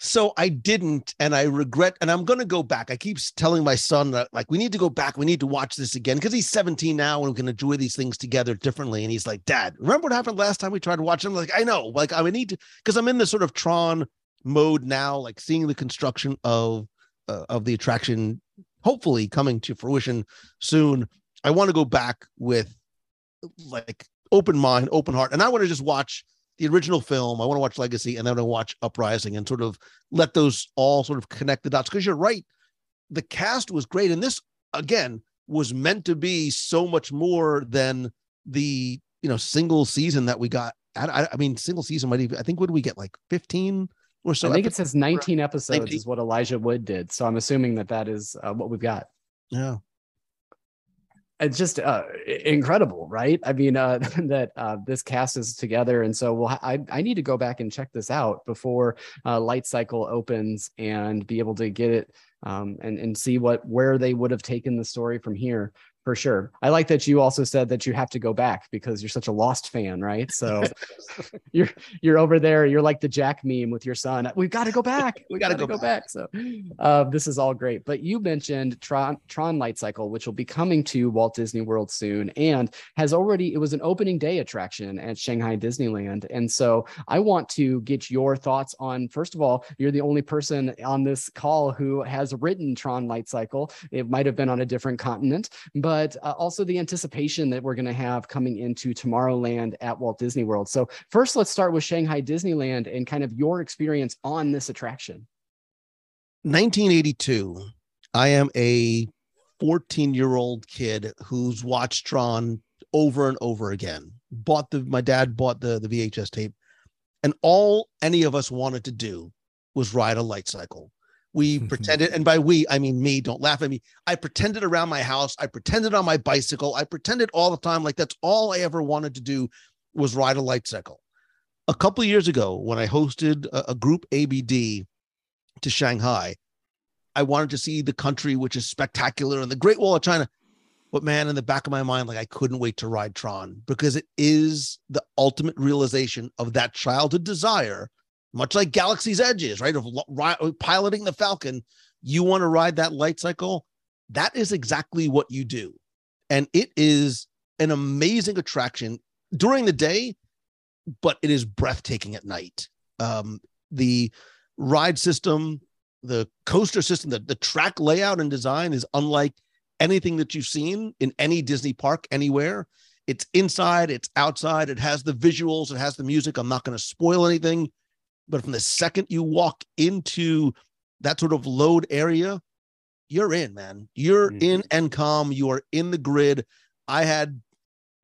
S4: So I didn't, and I regret, and I'm going to go back. I keep telling my son that, like, we need to go back. We need to watch this again because he's 17 now and we can enjoy these things together differently. And he's like, Dad, remember what happened last time we tried to watch them? Like, I know, like, I need to, because I'm in this sort of Tron mode now, like seeing the construction of uh, of the attraction, hopefully coming to fruition soon. I want to go back with like open mind, open heart, and I want to just watch the original film. I want to watch Legacy and then I want to watch Uprising and sort of let those all sort of connect the dots. Because you're right, the cast was great, and this again was meant to be so much more than the you know single season that we got. I, I mean, single season might even. I think would we get like 15 or so?
S1: I think it says 19 episodes
S4: 19.
S1: is what Elijah Wood did. So I'm assuming that that is uh, what we've got.
S4: Yeah.
S1: It's just uh, incredible, right? I mean, uh, that uh, this cast is together, and so well, I I need to go back and check this out before uh, Light Cycle opens and be able to get it um, and and see what where they would have taken the story from here for sure. I like that you also said that you have to go back because you're such a Lost fan, right? So you're you're over there. You're like the Jack meme with your son. We've got to go back. We got to
S4: go
S1: go back. So uh, this is all great. But you mentioned Tron Tron Light Cycle, which will be coming to Walt Disney World soon, and has already. It was an opening day attraction at Shanghai Disneyland, and so I want to get your thoughts on. First of all, you're the only person on this call who has written Tron Light Cycle. It might have been on a different continent, but uh, also the anticipation that we're going to have coming into Tomorrowland at Walt Disney World. So first, let's start with Shanghai Disneyland and kind of your experience on this attraction.
S4: 1982. I am a 14 year old kid who's watched Tron over and over again. Bought the my dad bought the the VHS tape, and all any of us wanted to do was ride a light cycle. We mm-hmm. pretended, and by we I mean me. Don't laugh at me. I pretended around my house. I pretended on my bicycle. I pretended all the time. Like that's all I ever wanted to do was ride a light cycle. A couple of years ago, when I hosted a, a group ABD to Shanghai, I wanted to see the country, which is spectacular, and the Great Wall of China. But man, in the back of my mind, like I couldn't wait to ride Tron because it is the ultimate realization of that childhood desire, much like Galaxy's Edge is, right? Of ri- piloting the Falcon. You want to ride that light cycle. That is exactly what you do. And it is an amazing attraction during the day, but it is breathtaking at night. Um, the ride system, the coaster system, the, the track layout and design is unlike anything that you've seen in any Disney park anywhere. It's inside, it's outside, it has the visuals, it has the music. I'm not going to spoil anything, but from the second you walk into that sort of load area, you're in, man. You're
S1: Mhm.
S4: in ENCOM, you are in the grid. I had,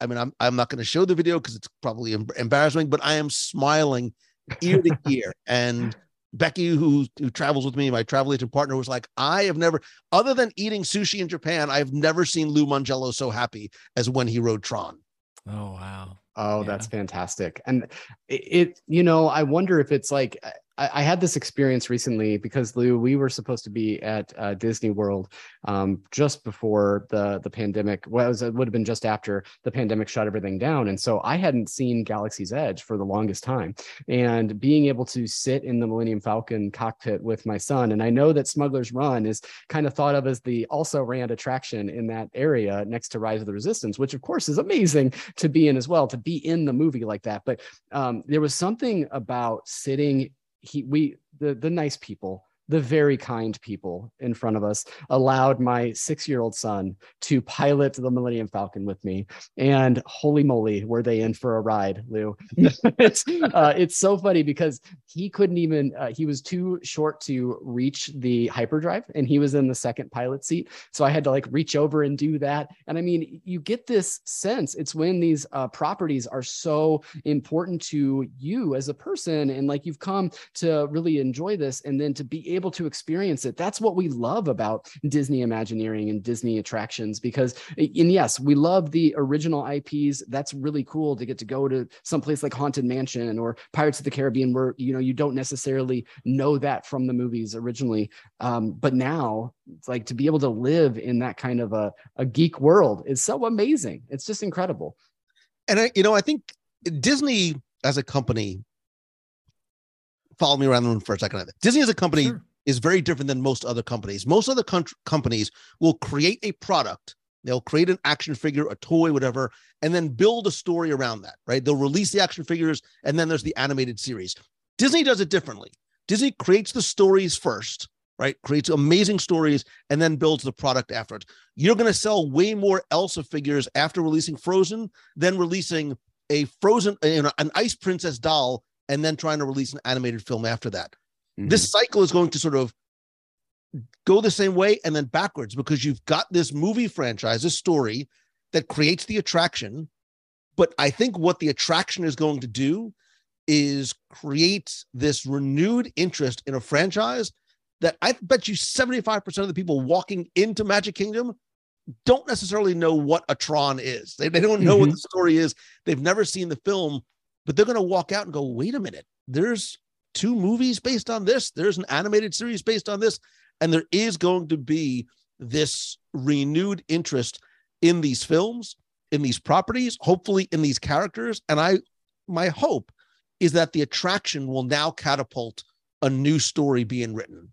S4: I mean, I'm, I'm not going to show the video because it's probably em- embarrassing, but I am smiling ear to ear. And Becky, who who travels with me, my travel agent partner, was like, I have never, other than eating sushi in Japan, I've never seen Lou Mongello so happy as when he rode Tron.
S3: Oh wow.
S1: Oh,
S3: Yeah.
S1: that's fantastic. And it, it, you know, I wonder if it's like uh, I, I had this experience recently because Lou, we were supposed to be at uh, Disney World um, just before the the pandemic. Well, it, was, it would have been just after the pandemic shut everything down, and so I hadn't seen Galaxy's Edge for the longest time. And being able to sit in the Millennium Falcon cockpit with my son, and I know that Smuggler's Run is kind of thought of as the also ran attraction in that area next to Rise of the Resistance, which of course is amazing to be in as well, to be in the movie like that. But um, there was something about sitting. He, we, the the nice people, the very kind people in front of us allowed my six year old son to pilot the Millennium Falcon with me. And holy moly, were they in for a ride, Lou? it's uh, it's so funny because he couldn't even. Uh, he was too short to reach the hyperdrive, and he was in the second pilot seat. So I had to like reach over and do that. And I mean, you get this sense. It's when these uh, properties are so important to you as a person, and like you've come to really enjoy this, and then to be able to experience it. That's what we love about Disney Imagineering and Disney attractions. Because, and yes, we love the original IPs. That's really cool to get to go to someplace like Haunted Mansion or Pirates of the Caribbean, where you know you don't necessarily know that from the movies originally. Um, but now, it's like to be able to live in that kind of a, a geek world is so amazing. It's just incredible.
S4: And I, you know, I think Disney as a company follow me around the room for a second. Disney as a company
S3: Sure.
S4: is very different than most other companies. Most other con- companies will create a product, they'll create an action figure, a toy, whatever, and then build a story around that, right? They'll release the action figures and then there's the animated series. Disney does it differently. Disney creates the stories first, right? Creates amazing stories and then builds the product after. You're going to sell way more Elsa figures after releasing Frozen than releasing a Frozen, you know, an Ice Princess doll and then trying to release an animated film after that
S1: Mhm.
S4: this cycle is going to sort of go the same way and then backwards because you've got this movie franchise, this story that creates the attraction. But I think what the attraction is going to do is create this renewed interest in a franchise that I bet you 75% of the people walking into Magic Kingdom don't necessarily know what a Tron is. They, they don't know what the story is. They've never seen the film, but they're going to walk out and go, wait a minute, there's two movies based on this. There's an animated series based on this. And there is going to be this renewed interest in these films, in these properties, hopefully in these characters. And I, my hope is that the attraction will now catapult a new story being written.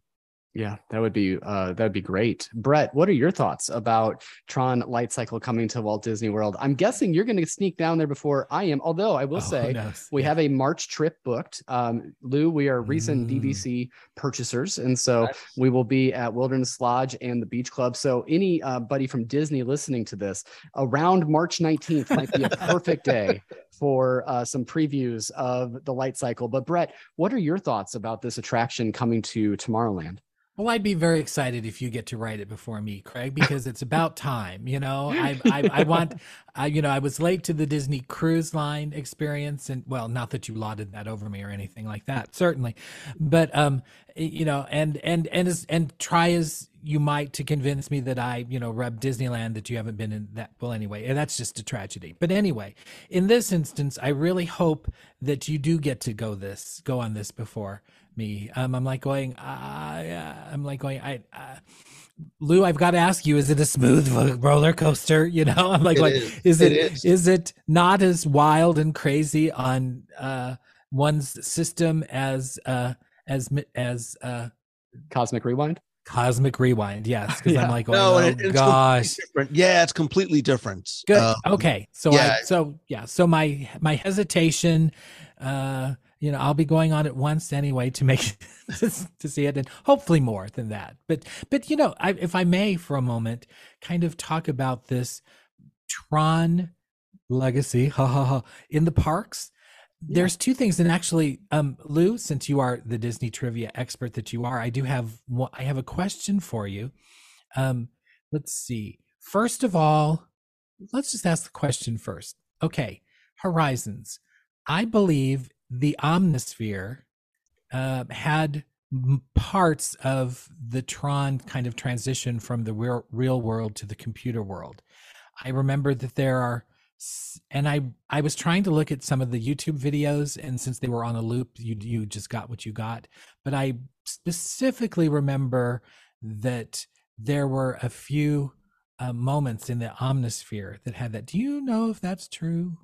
S1: Yeah, that would be uh that would be great. Brett, what are your thoughts about Tron Light Cycle coming to Walt Disney World? I'm guessing you're going to sneak down there before I am. Although I will
S3: Oh,
S1: say
S3: who knows?
S1: we
S3: Yeah.
S1: have a March trip booked. Um, Lou, we are recent
S3: Mm.
S1: DVC purchasers, and so
S4: Nice.
S1: we will be at Wilderness Lodge and the Beach Club. So any uh, buddy from Disney listening to this around March 19th might be a perfect day for uh, some previews of the Light Cycle. But Brett, what are your thoughts about this attraction coming to Tomorrowland?
S3: Well, I'd be very excited if you get to write it before me, Craig, because it's about time. You know, I I, I want, I, you know, I was late to the Disney Cruise Line experience, and well, not that you lauded that over me or anything like that, certainly, but um, you know, and and and as and try as you might to convince me that I, you know, rub Disneyland that you haven't been in that. Well, anyway, that's just a tragedy. But anyway, in this instance, I really hope that you do get to go this, go on this before me. Um, I'm like going, uh, yeah, I'm like going, I, uh, Lou, I've got to ask you, is it a smooth roller coaster? You know, I'm like,
S4: It
S3: like,
S4: is.
S3: is
S4: It
S3: it,
S4: is.
S3: is it not as wild and crazy on, uh, one's system as, uh, as, as, uh,
S1: Cosmic Rewind?
S3: Cosmic Rewind? Yes. Cause
S1: Yeah.
S3: I'm like, going,
S4: No,
S3: oh
S4: it- it's
S3: gosh.
S4: different. Yeah, it's completely different.
S3: Good.
S4: Uh,
S3: okay. So
S4: yeah.
S3: I so yeah. So my my hesitation, uh, you know, I'll be going on it once anyway to make to see it, and hopefully more than that. But but you know, I, if I may for a moment, kind of talk about this Tron legacy, ha ha ha, in the parks. There's two things, and actually, um, Lou, since you are the Disney trivia expert that you are, I do have one, I have a question for you. Um, let's see. First of all, let's just ask the question first. Okay, Horizons. I believe the Omnisphere uh, had parts of the Tron kind of transition from the real, real world to the computer world. I remember that there are, and I I was trying to look at some of the YouTube videos, and since they were on a loop, you you just got what you got. But I specifically remember that there were a few uh, moments in the Omnisphere that had that. Do you know if that's true?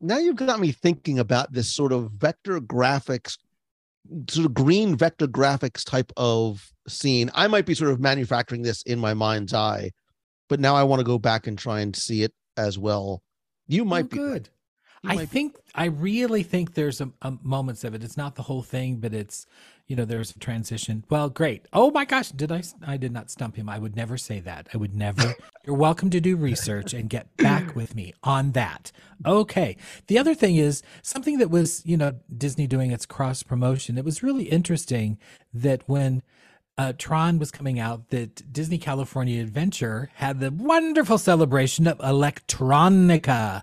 S4: Now you've got me thinking about this sort of vector graphics sort of green vector graphics type of scene i might be sort of manufacturing this in my mind's eye but now i want to go back and try and see it as well you might
S3: Oh,
S4: be
S3: good.
S4: You
S3: I
S4: might be-
S3: think I really think there's a, a moments of it. It's not the whole thing, but it's you know there's a transition. Well, great. Oh my gosh, did I? I did not stump him. I would never say that. I would never. You're welcome to do research and get back with me on that. Okay. The other thing is something that was you know Disney doing its cross promotion. It was really interesting that when uh, Tron was coming out, that Disney California Adventure had the wonderful celebration of Electronica.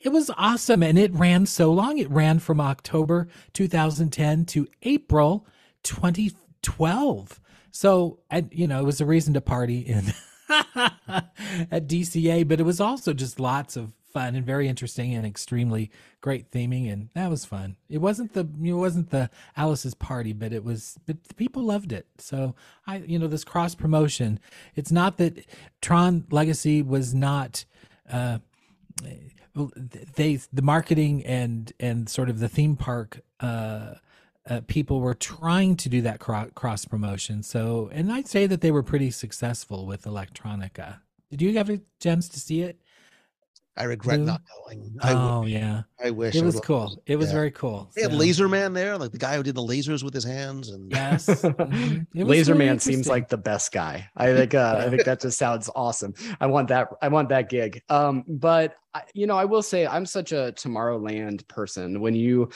S3: It was awesome, and it ran so long. It ran from October 2010 to April 2012. So, and you know, it was a reason to party in at DCA, but it was also just lots of fun and very interesting and extremely great theming, and that was fun. It wasn't the it wasn't the Alice's party, but it was but the people loved it. So I you know this cross promotion. It's not that Tron Legacy was not. Uh, they the marketing and and sort of the theme park uh uh, people were trying to do that cro- cross promotion. So, and I'd say that they were pretty successful with Electronica. Did you have a chance to see it?
S4: I regret
S3: Really?
S4: not going. I,
S3: oh
S4: wish,
S3: yeah,
S4: I wish
S3: it was cool. It was
S4: yeah.
S3: very cool.
S4: They had Laser Man there, like the guy who did the lasers with his hands, and
S3: Yes, mhm.
S1: Laser
S3: really
S1: Man seems like the best guy. I think uh, I think that just sounds awesome. I want that. I want that gig. Um, but I, you know, I will say I'm such a Tomorrowland person. When you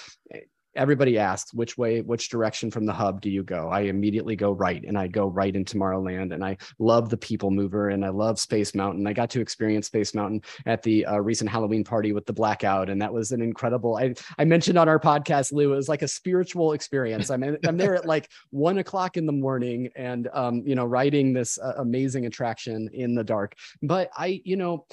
S1: everybody asks which way, which direction from the hub do you go? I immediately go right, and I go right in Tomorrowland. And I love the People Mover, and I love Space Mountain. I got to experience Space Mountain at the uh, recent Halloween party with the blackout, and that was an incredible. I I mentioned on our podcast, Lou, it was like a spiritual experience. I'm I'm there at like one o'clock in the morning, and um, you know, riding this uh, amazing attraction in the dark. But I, you know,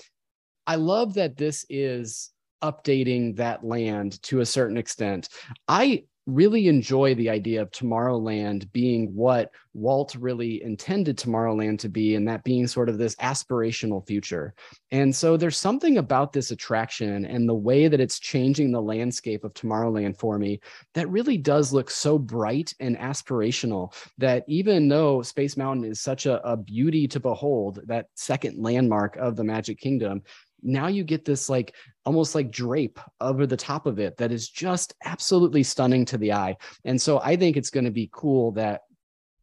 S1: I love that this is updating that land to a certain extent. I really enjoy the idea of Tomorrowland being what Walt really intended Tomorrowland to be, and that being sort of this aspirational future. And so there's something about this attraction and the way that it's changing the landscape of Tomorrowland for me that really does look so bright and aspirational that even though Space Mountain is such a, a beauty to behold, that second landmark of the Magic Kingdom, now you get this like almost like drape over the top of it that is just absolutely stunning to the eye. And so I think it's going to be cool that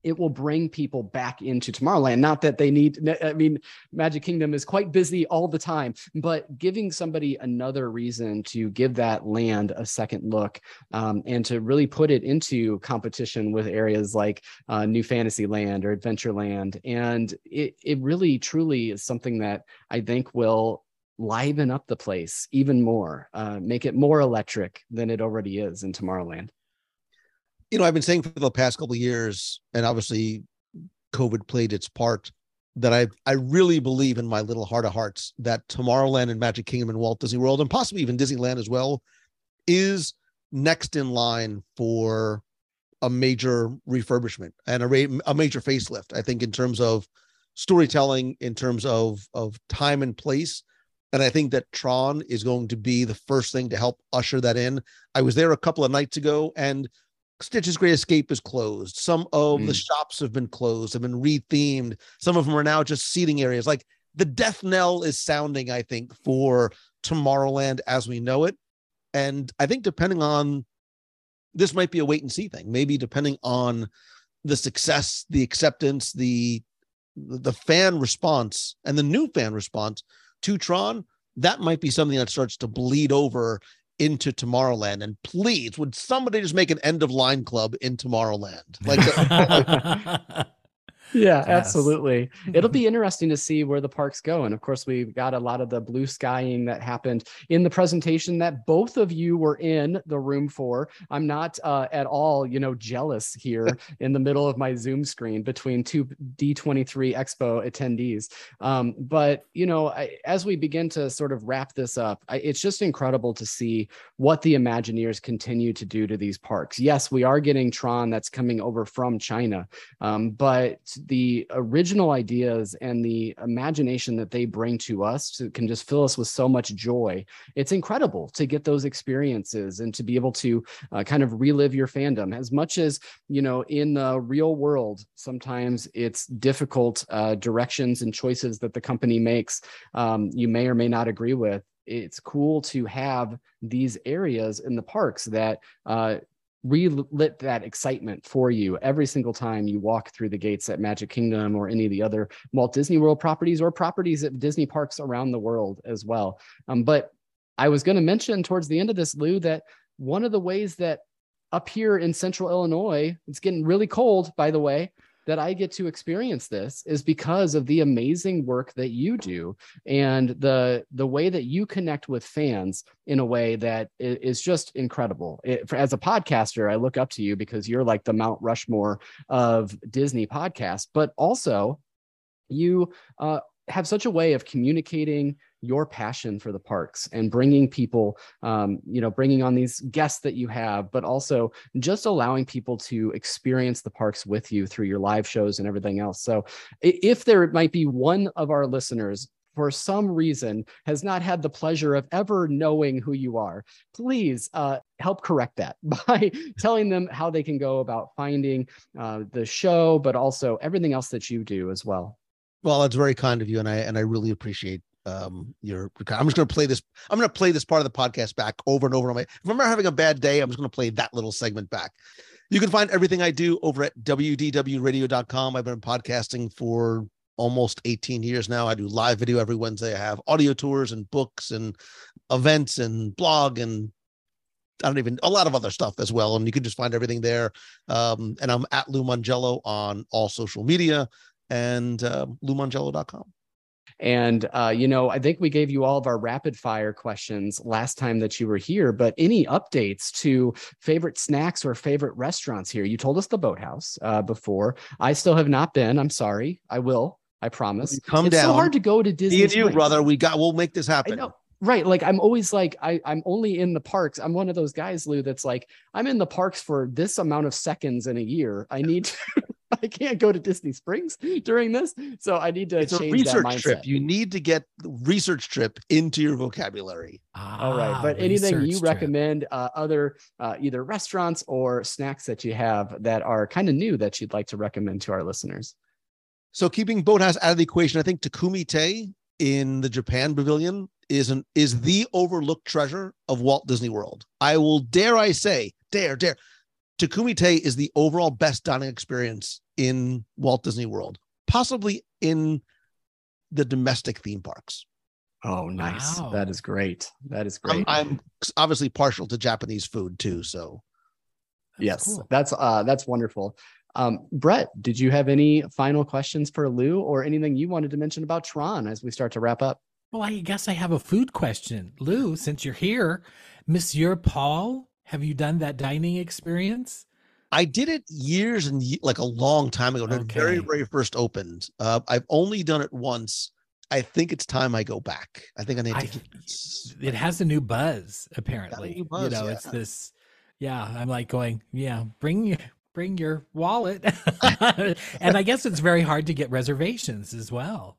S1: it will bring people back into Tomorrowland. Not that they need, I mean, Magic Kingdom is quite busy all the time, but giving somebody another reason to give that land a second look um, and to really put it into competition with areas like uh, New Fantasyland or Adventureland. And it, it really truly is something that I think will liven up the place even more, uh, make it more electric than it already is in Tomorrowland.
S4: you know, I've been saying for the past couple years, and obviously COVID played its part, that I I really believe in my little heart of hearts that Tomorrowland and Magic Kingdom and Walt Disney World and possibly even Disneyland as well is next in line for a major refurbishment and a, a major facelift. I think in terms of storytelling, in terms of of time and place. And I think that Tron is going to be the first thing to help usher that in. I was there a couple of nights ago and Stitch's Great Escape is closed. Some of the
S1: Mm.
S4: shops have been closed, have been rethemed. Some of them are now just seating areas. Like the death knell is sounding, I think, for Tomorrowland as we know it. And I think depending on this might be a wait and see thing. Maybe depending on the success, the acceptance, the the fan response, and the new fan response to Tron, that might be something that starts to bleed over into Tomorrowland. And please, would somebody just make an end of line club in Tomorrowland? Like,
S1: Yeah,
S3: Yes.
S1: absolutely. It'll be interesting to see where the parks go. And of course, we've got a lot of the blue skying that happened in the presentation that both of you were in the room for. I'm not uh, at all, you know, jealous here in the middle of my Zoom screen between two D23 Expo attendees. Um, but, you know, I, as we begin to sort of wrap this up, I, it's just incredible to see what the Imagineers continue to do to these parks. Yes, we are getting Tron that's coming over from China. Um, but the original ideas and the imagination that they bring to us to, can just fill us with so much joy. It's incredible to get those experiences and to be able to uh, kind of relive your fandom as much as, you know, in the real world, sometimes it's difficult uh, directions and choices that the company makes. Um, you may or may not agree with. It's cool to have these areas in the parks that uh, relit that excitement for you every single time you walk through the gates at Magic Kingdom or any of the other Walt Disney World properties or properties at Disney parks around the world as well. Um, but I was going to mention towards the end of this, Lou, that one of the ways that up here in central Illinois, it's getting really cold, by the way, that I get to experience this is because of the amazing work that you do and the the way that you connect with fans in a way that is just incredible. It, for, as a podcaster, I look up to you because you're like the Mount Rushmore of Disney podcasts, but also you uh, have such a way of communicating your passion for the parks and bringing people um, you know bringing on these guests that you have but also just allowing people to experience the parks with you through your live shows and everything else so if there might be one of our listeners for some reason has not had the pleasure of ever knowing who you are, please uh, help correct that by telling them how they can go about finding uh, the show, but also everything else that you do as well.
S4: Well, that's very kind of you, and I and I really appreciate um your. I'm just going to play this. I'm going to play this part of the podcast back over and over. If I'm having a bad day, I'm just going to play that little segment back. You can find everything I do over at wdwradio.com. I've been podcasting for almost 18 years now. I do live video every Wednesday. I have audio tours and books and events and blog and I don't even a lot of other stuff as well. And you can just find everything there. Um, and I'm at Lou Mongello on all social media and uh, loumongello.com.
S1: And, uh, you know, I think we gave you all of our rapid fire questions last time that you were here, but any updates to favorite snacks or favorite restaurants here? You told us the Boathouse uh, before. I still have not been. I'm sorry. I will. I promise.
S4: You Come down.
S1: it's
S4: down.
S1: so hard to go to Disney.
S4: Me and you, brother. We got. We'll make this
S1: I
S4: happen.
S1: know. Right. Like I'm always like, I, I'm only in the parks. I'm one of those guys, Lou, that's like, I'm in the parks for this amount of seconds in a year. I need to, I can't go to Disney Springs during this. So I need to
S4: It's a
S1: change that
S4: research
S1: mindset.
S4: trip. You need to get research trip into your vocabulary.
S1: All right.
S3: Ah,
S1: But anything you
S3: trip.
S1: recommend, uh, other uh, either restaurants or snacks that you have that are kind of new that you'd like to recommend to our listeners?
S4: So keeping Boathouse out of the equation, I think Takumi-Tei in the Japan Pavilion is an is the overlooked treasure of Walt Disney World. I will dare I say, dare, dare. Takumi-Tei is the overall best dining experience in Walt Disney World, possibly in the domestic theme parks.
S1: Oh, nice.
S3: Wow.
S1: That is great. That is
S4: I'm,
S1: great.
S4: I'm obviously partial to Japanese food too, so
S3: That's
S1: yes,
S3: cool.
S1: that's uh, that's wonderful. Um, Brett, did you have any final questions for Lou or anything you wanted to mention about Tron as we start to wrap up?
S3: Well, I guess I have a food question. Lou, since you're here, Monsieur Paul, have you done that dining experience?
S4: I did it years and like a long time ago. It very, very first opened. Uh, I've only done it once. I think it's time I go back. I think I need to.
S3: I-
S4: this-
S3: It has a new buzz, apparently.
S4: new buzz,
S3: you know,
S4: yeah.
S3: it's this. Yeah, I'm like going. Yeah, bring your bring your wallet, and I guess it's very hard to get reservations as well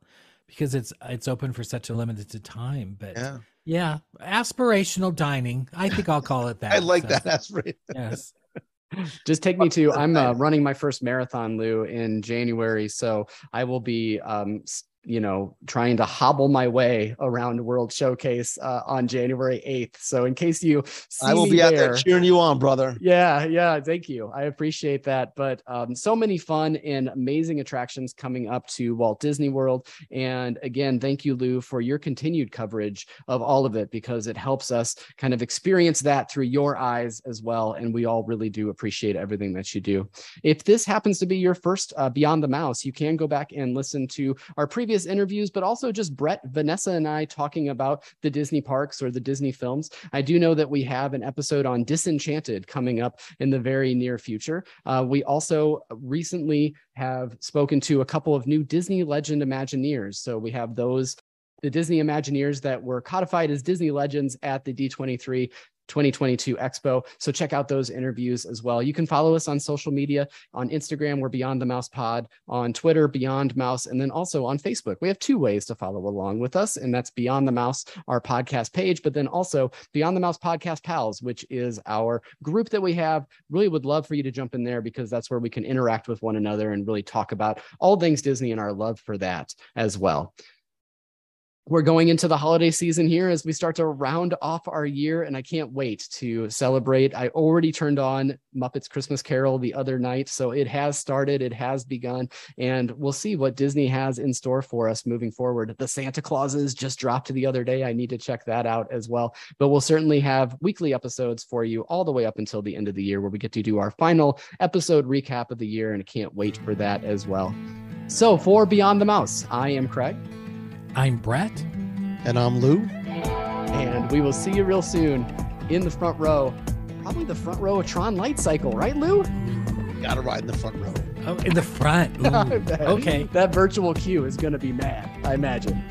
S3: because it's it's open for such a limited time. But yeah,
S4: yeah,
S3: aspirational dining. I think I'll call it that.
S4: I like
S3: So,
S4: that. That's.
S3: Yes.
S1: Just take me to. I'm uh, running my first marathon, Lou, in January, so I will be, um, s- you know, trying to hobble my way around World Showcase uh, on January 8th. So in case you, see
S4: I will be out
S1: there,
S4: there cheering you on, brother.
S1: Yeah, yeah, thank you. I appreciate that. But um, so many fun and amazing attractions coming up to Walt Disney World. And again, thank you, Lou, for your continued coverage of all of it because it helps us kind of experience that through your eyes as well. And we all really do appreciate everything that you do. If this happens to be your first uh, Beyond the Mouse, you can go back and listen to our previous interviews, but also just Brett, Vanessa, and I talking about the Disney parks or the Disney films. I do know that we have an episode on Disenchanted coming up in the very near future. Uh, we also recently have spoken to a couple of new Disney Legend Imagineers. So we have those. The Disney Imagineers that were codified as Disney Legends at the D23 2022 Expo. So check out those interviews as well. You can follow us on social media. On Instagram, we're Beyond the Mouse Pod. On Twitter, Beyond Mouse. And then also on Facebook. We have two ways to follow along with us, and that's Beyond the Mouse, our podcast page, but then also Beyond the Mouse Podcast Pals, which is our group that we have. Really would love for you to jump in there because that's where we can interact with one another and really talk about all things Disney and our love for that as well we're going into the holiday season here as we start to round off our year and i can't wait to celebrate. I already turned on muppets christmas carol the other night so it has started it has begun and we'll see what disney has in store for us moving forward. The santa clauses just dropped the other day. I need to check that out as well. But we'll certainly have weekly episodes for you all the way up until the end of the year where we get to do our final episode recap of the year and i can't wait for that as well. So for beyond the mouse i am craig
S3: I'm Brett.
S4: And I'm Lou.
S1: and we will see you real soon in the front row. Probably the front row of Tron Light Cycle, right, Lou?
S4: Got to ride in the front row.
S3: Oh, in the front. Ooh,
S1: I bet.
S3: okay.
S1: That virtual queue is going to be mad, I imagine.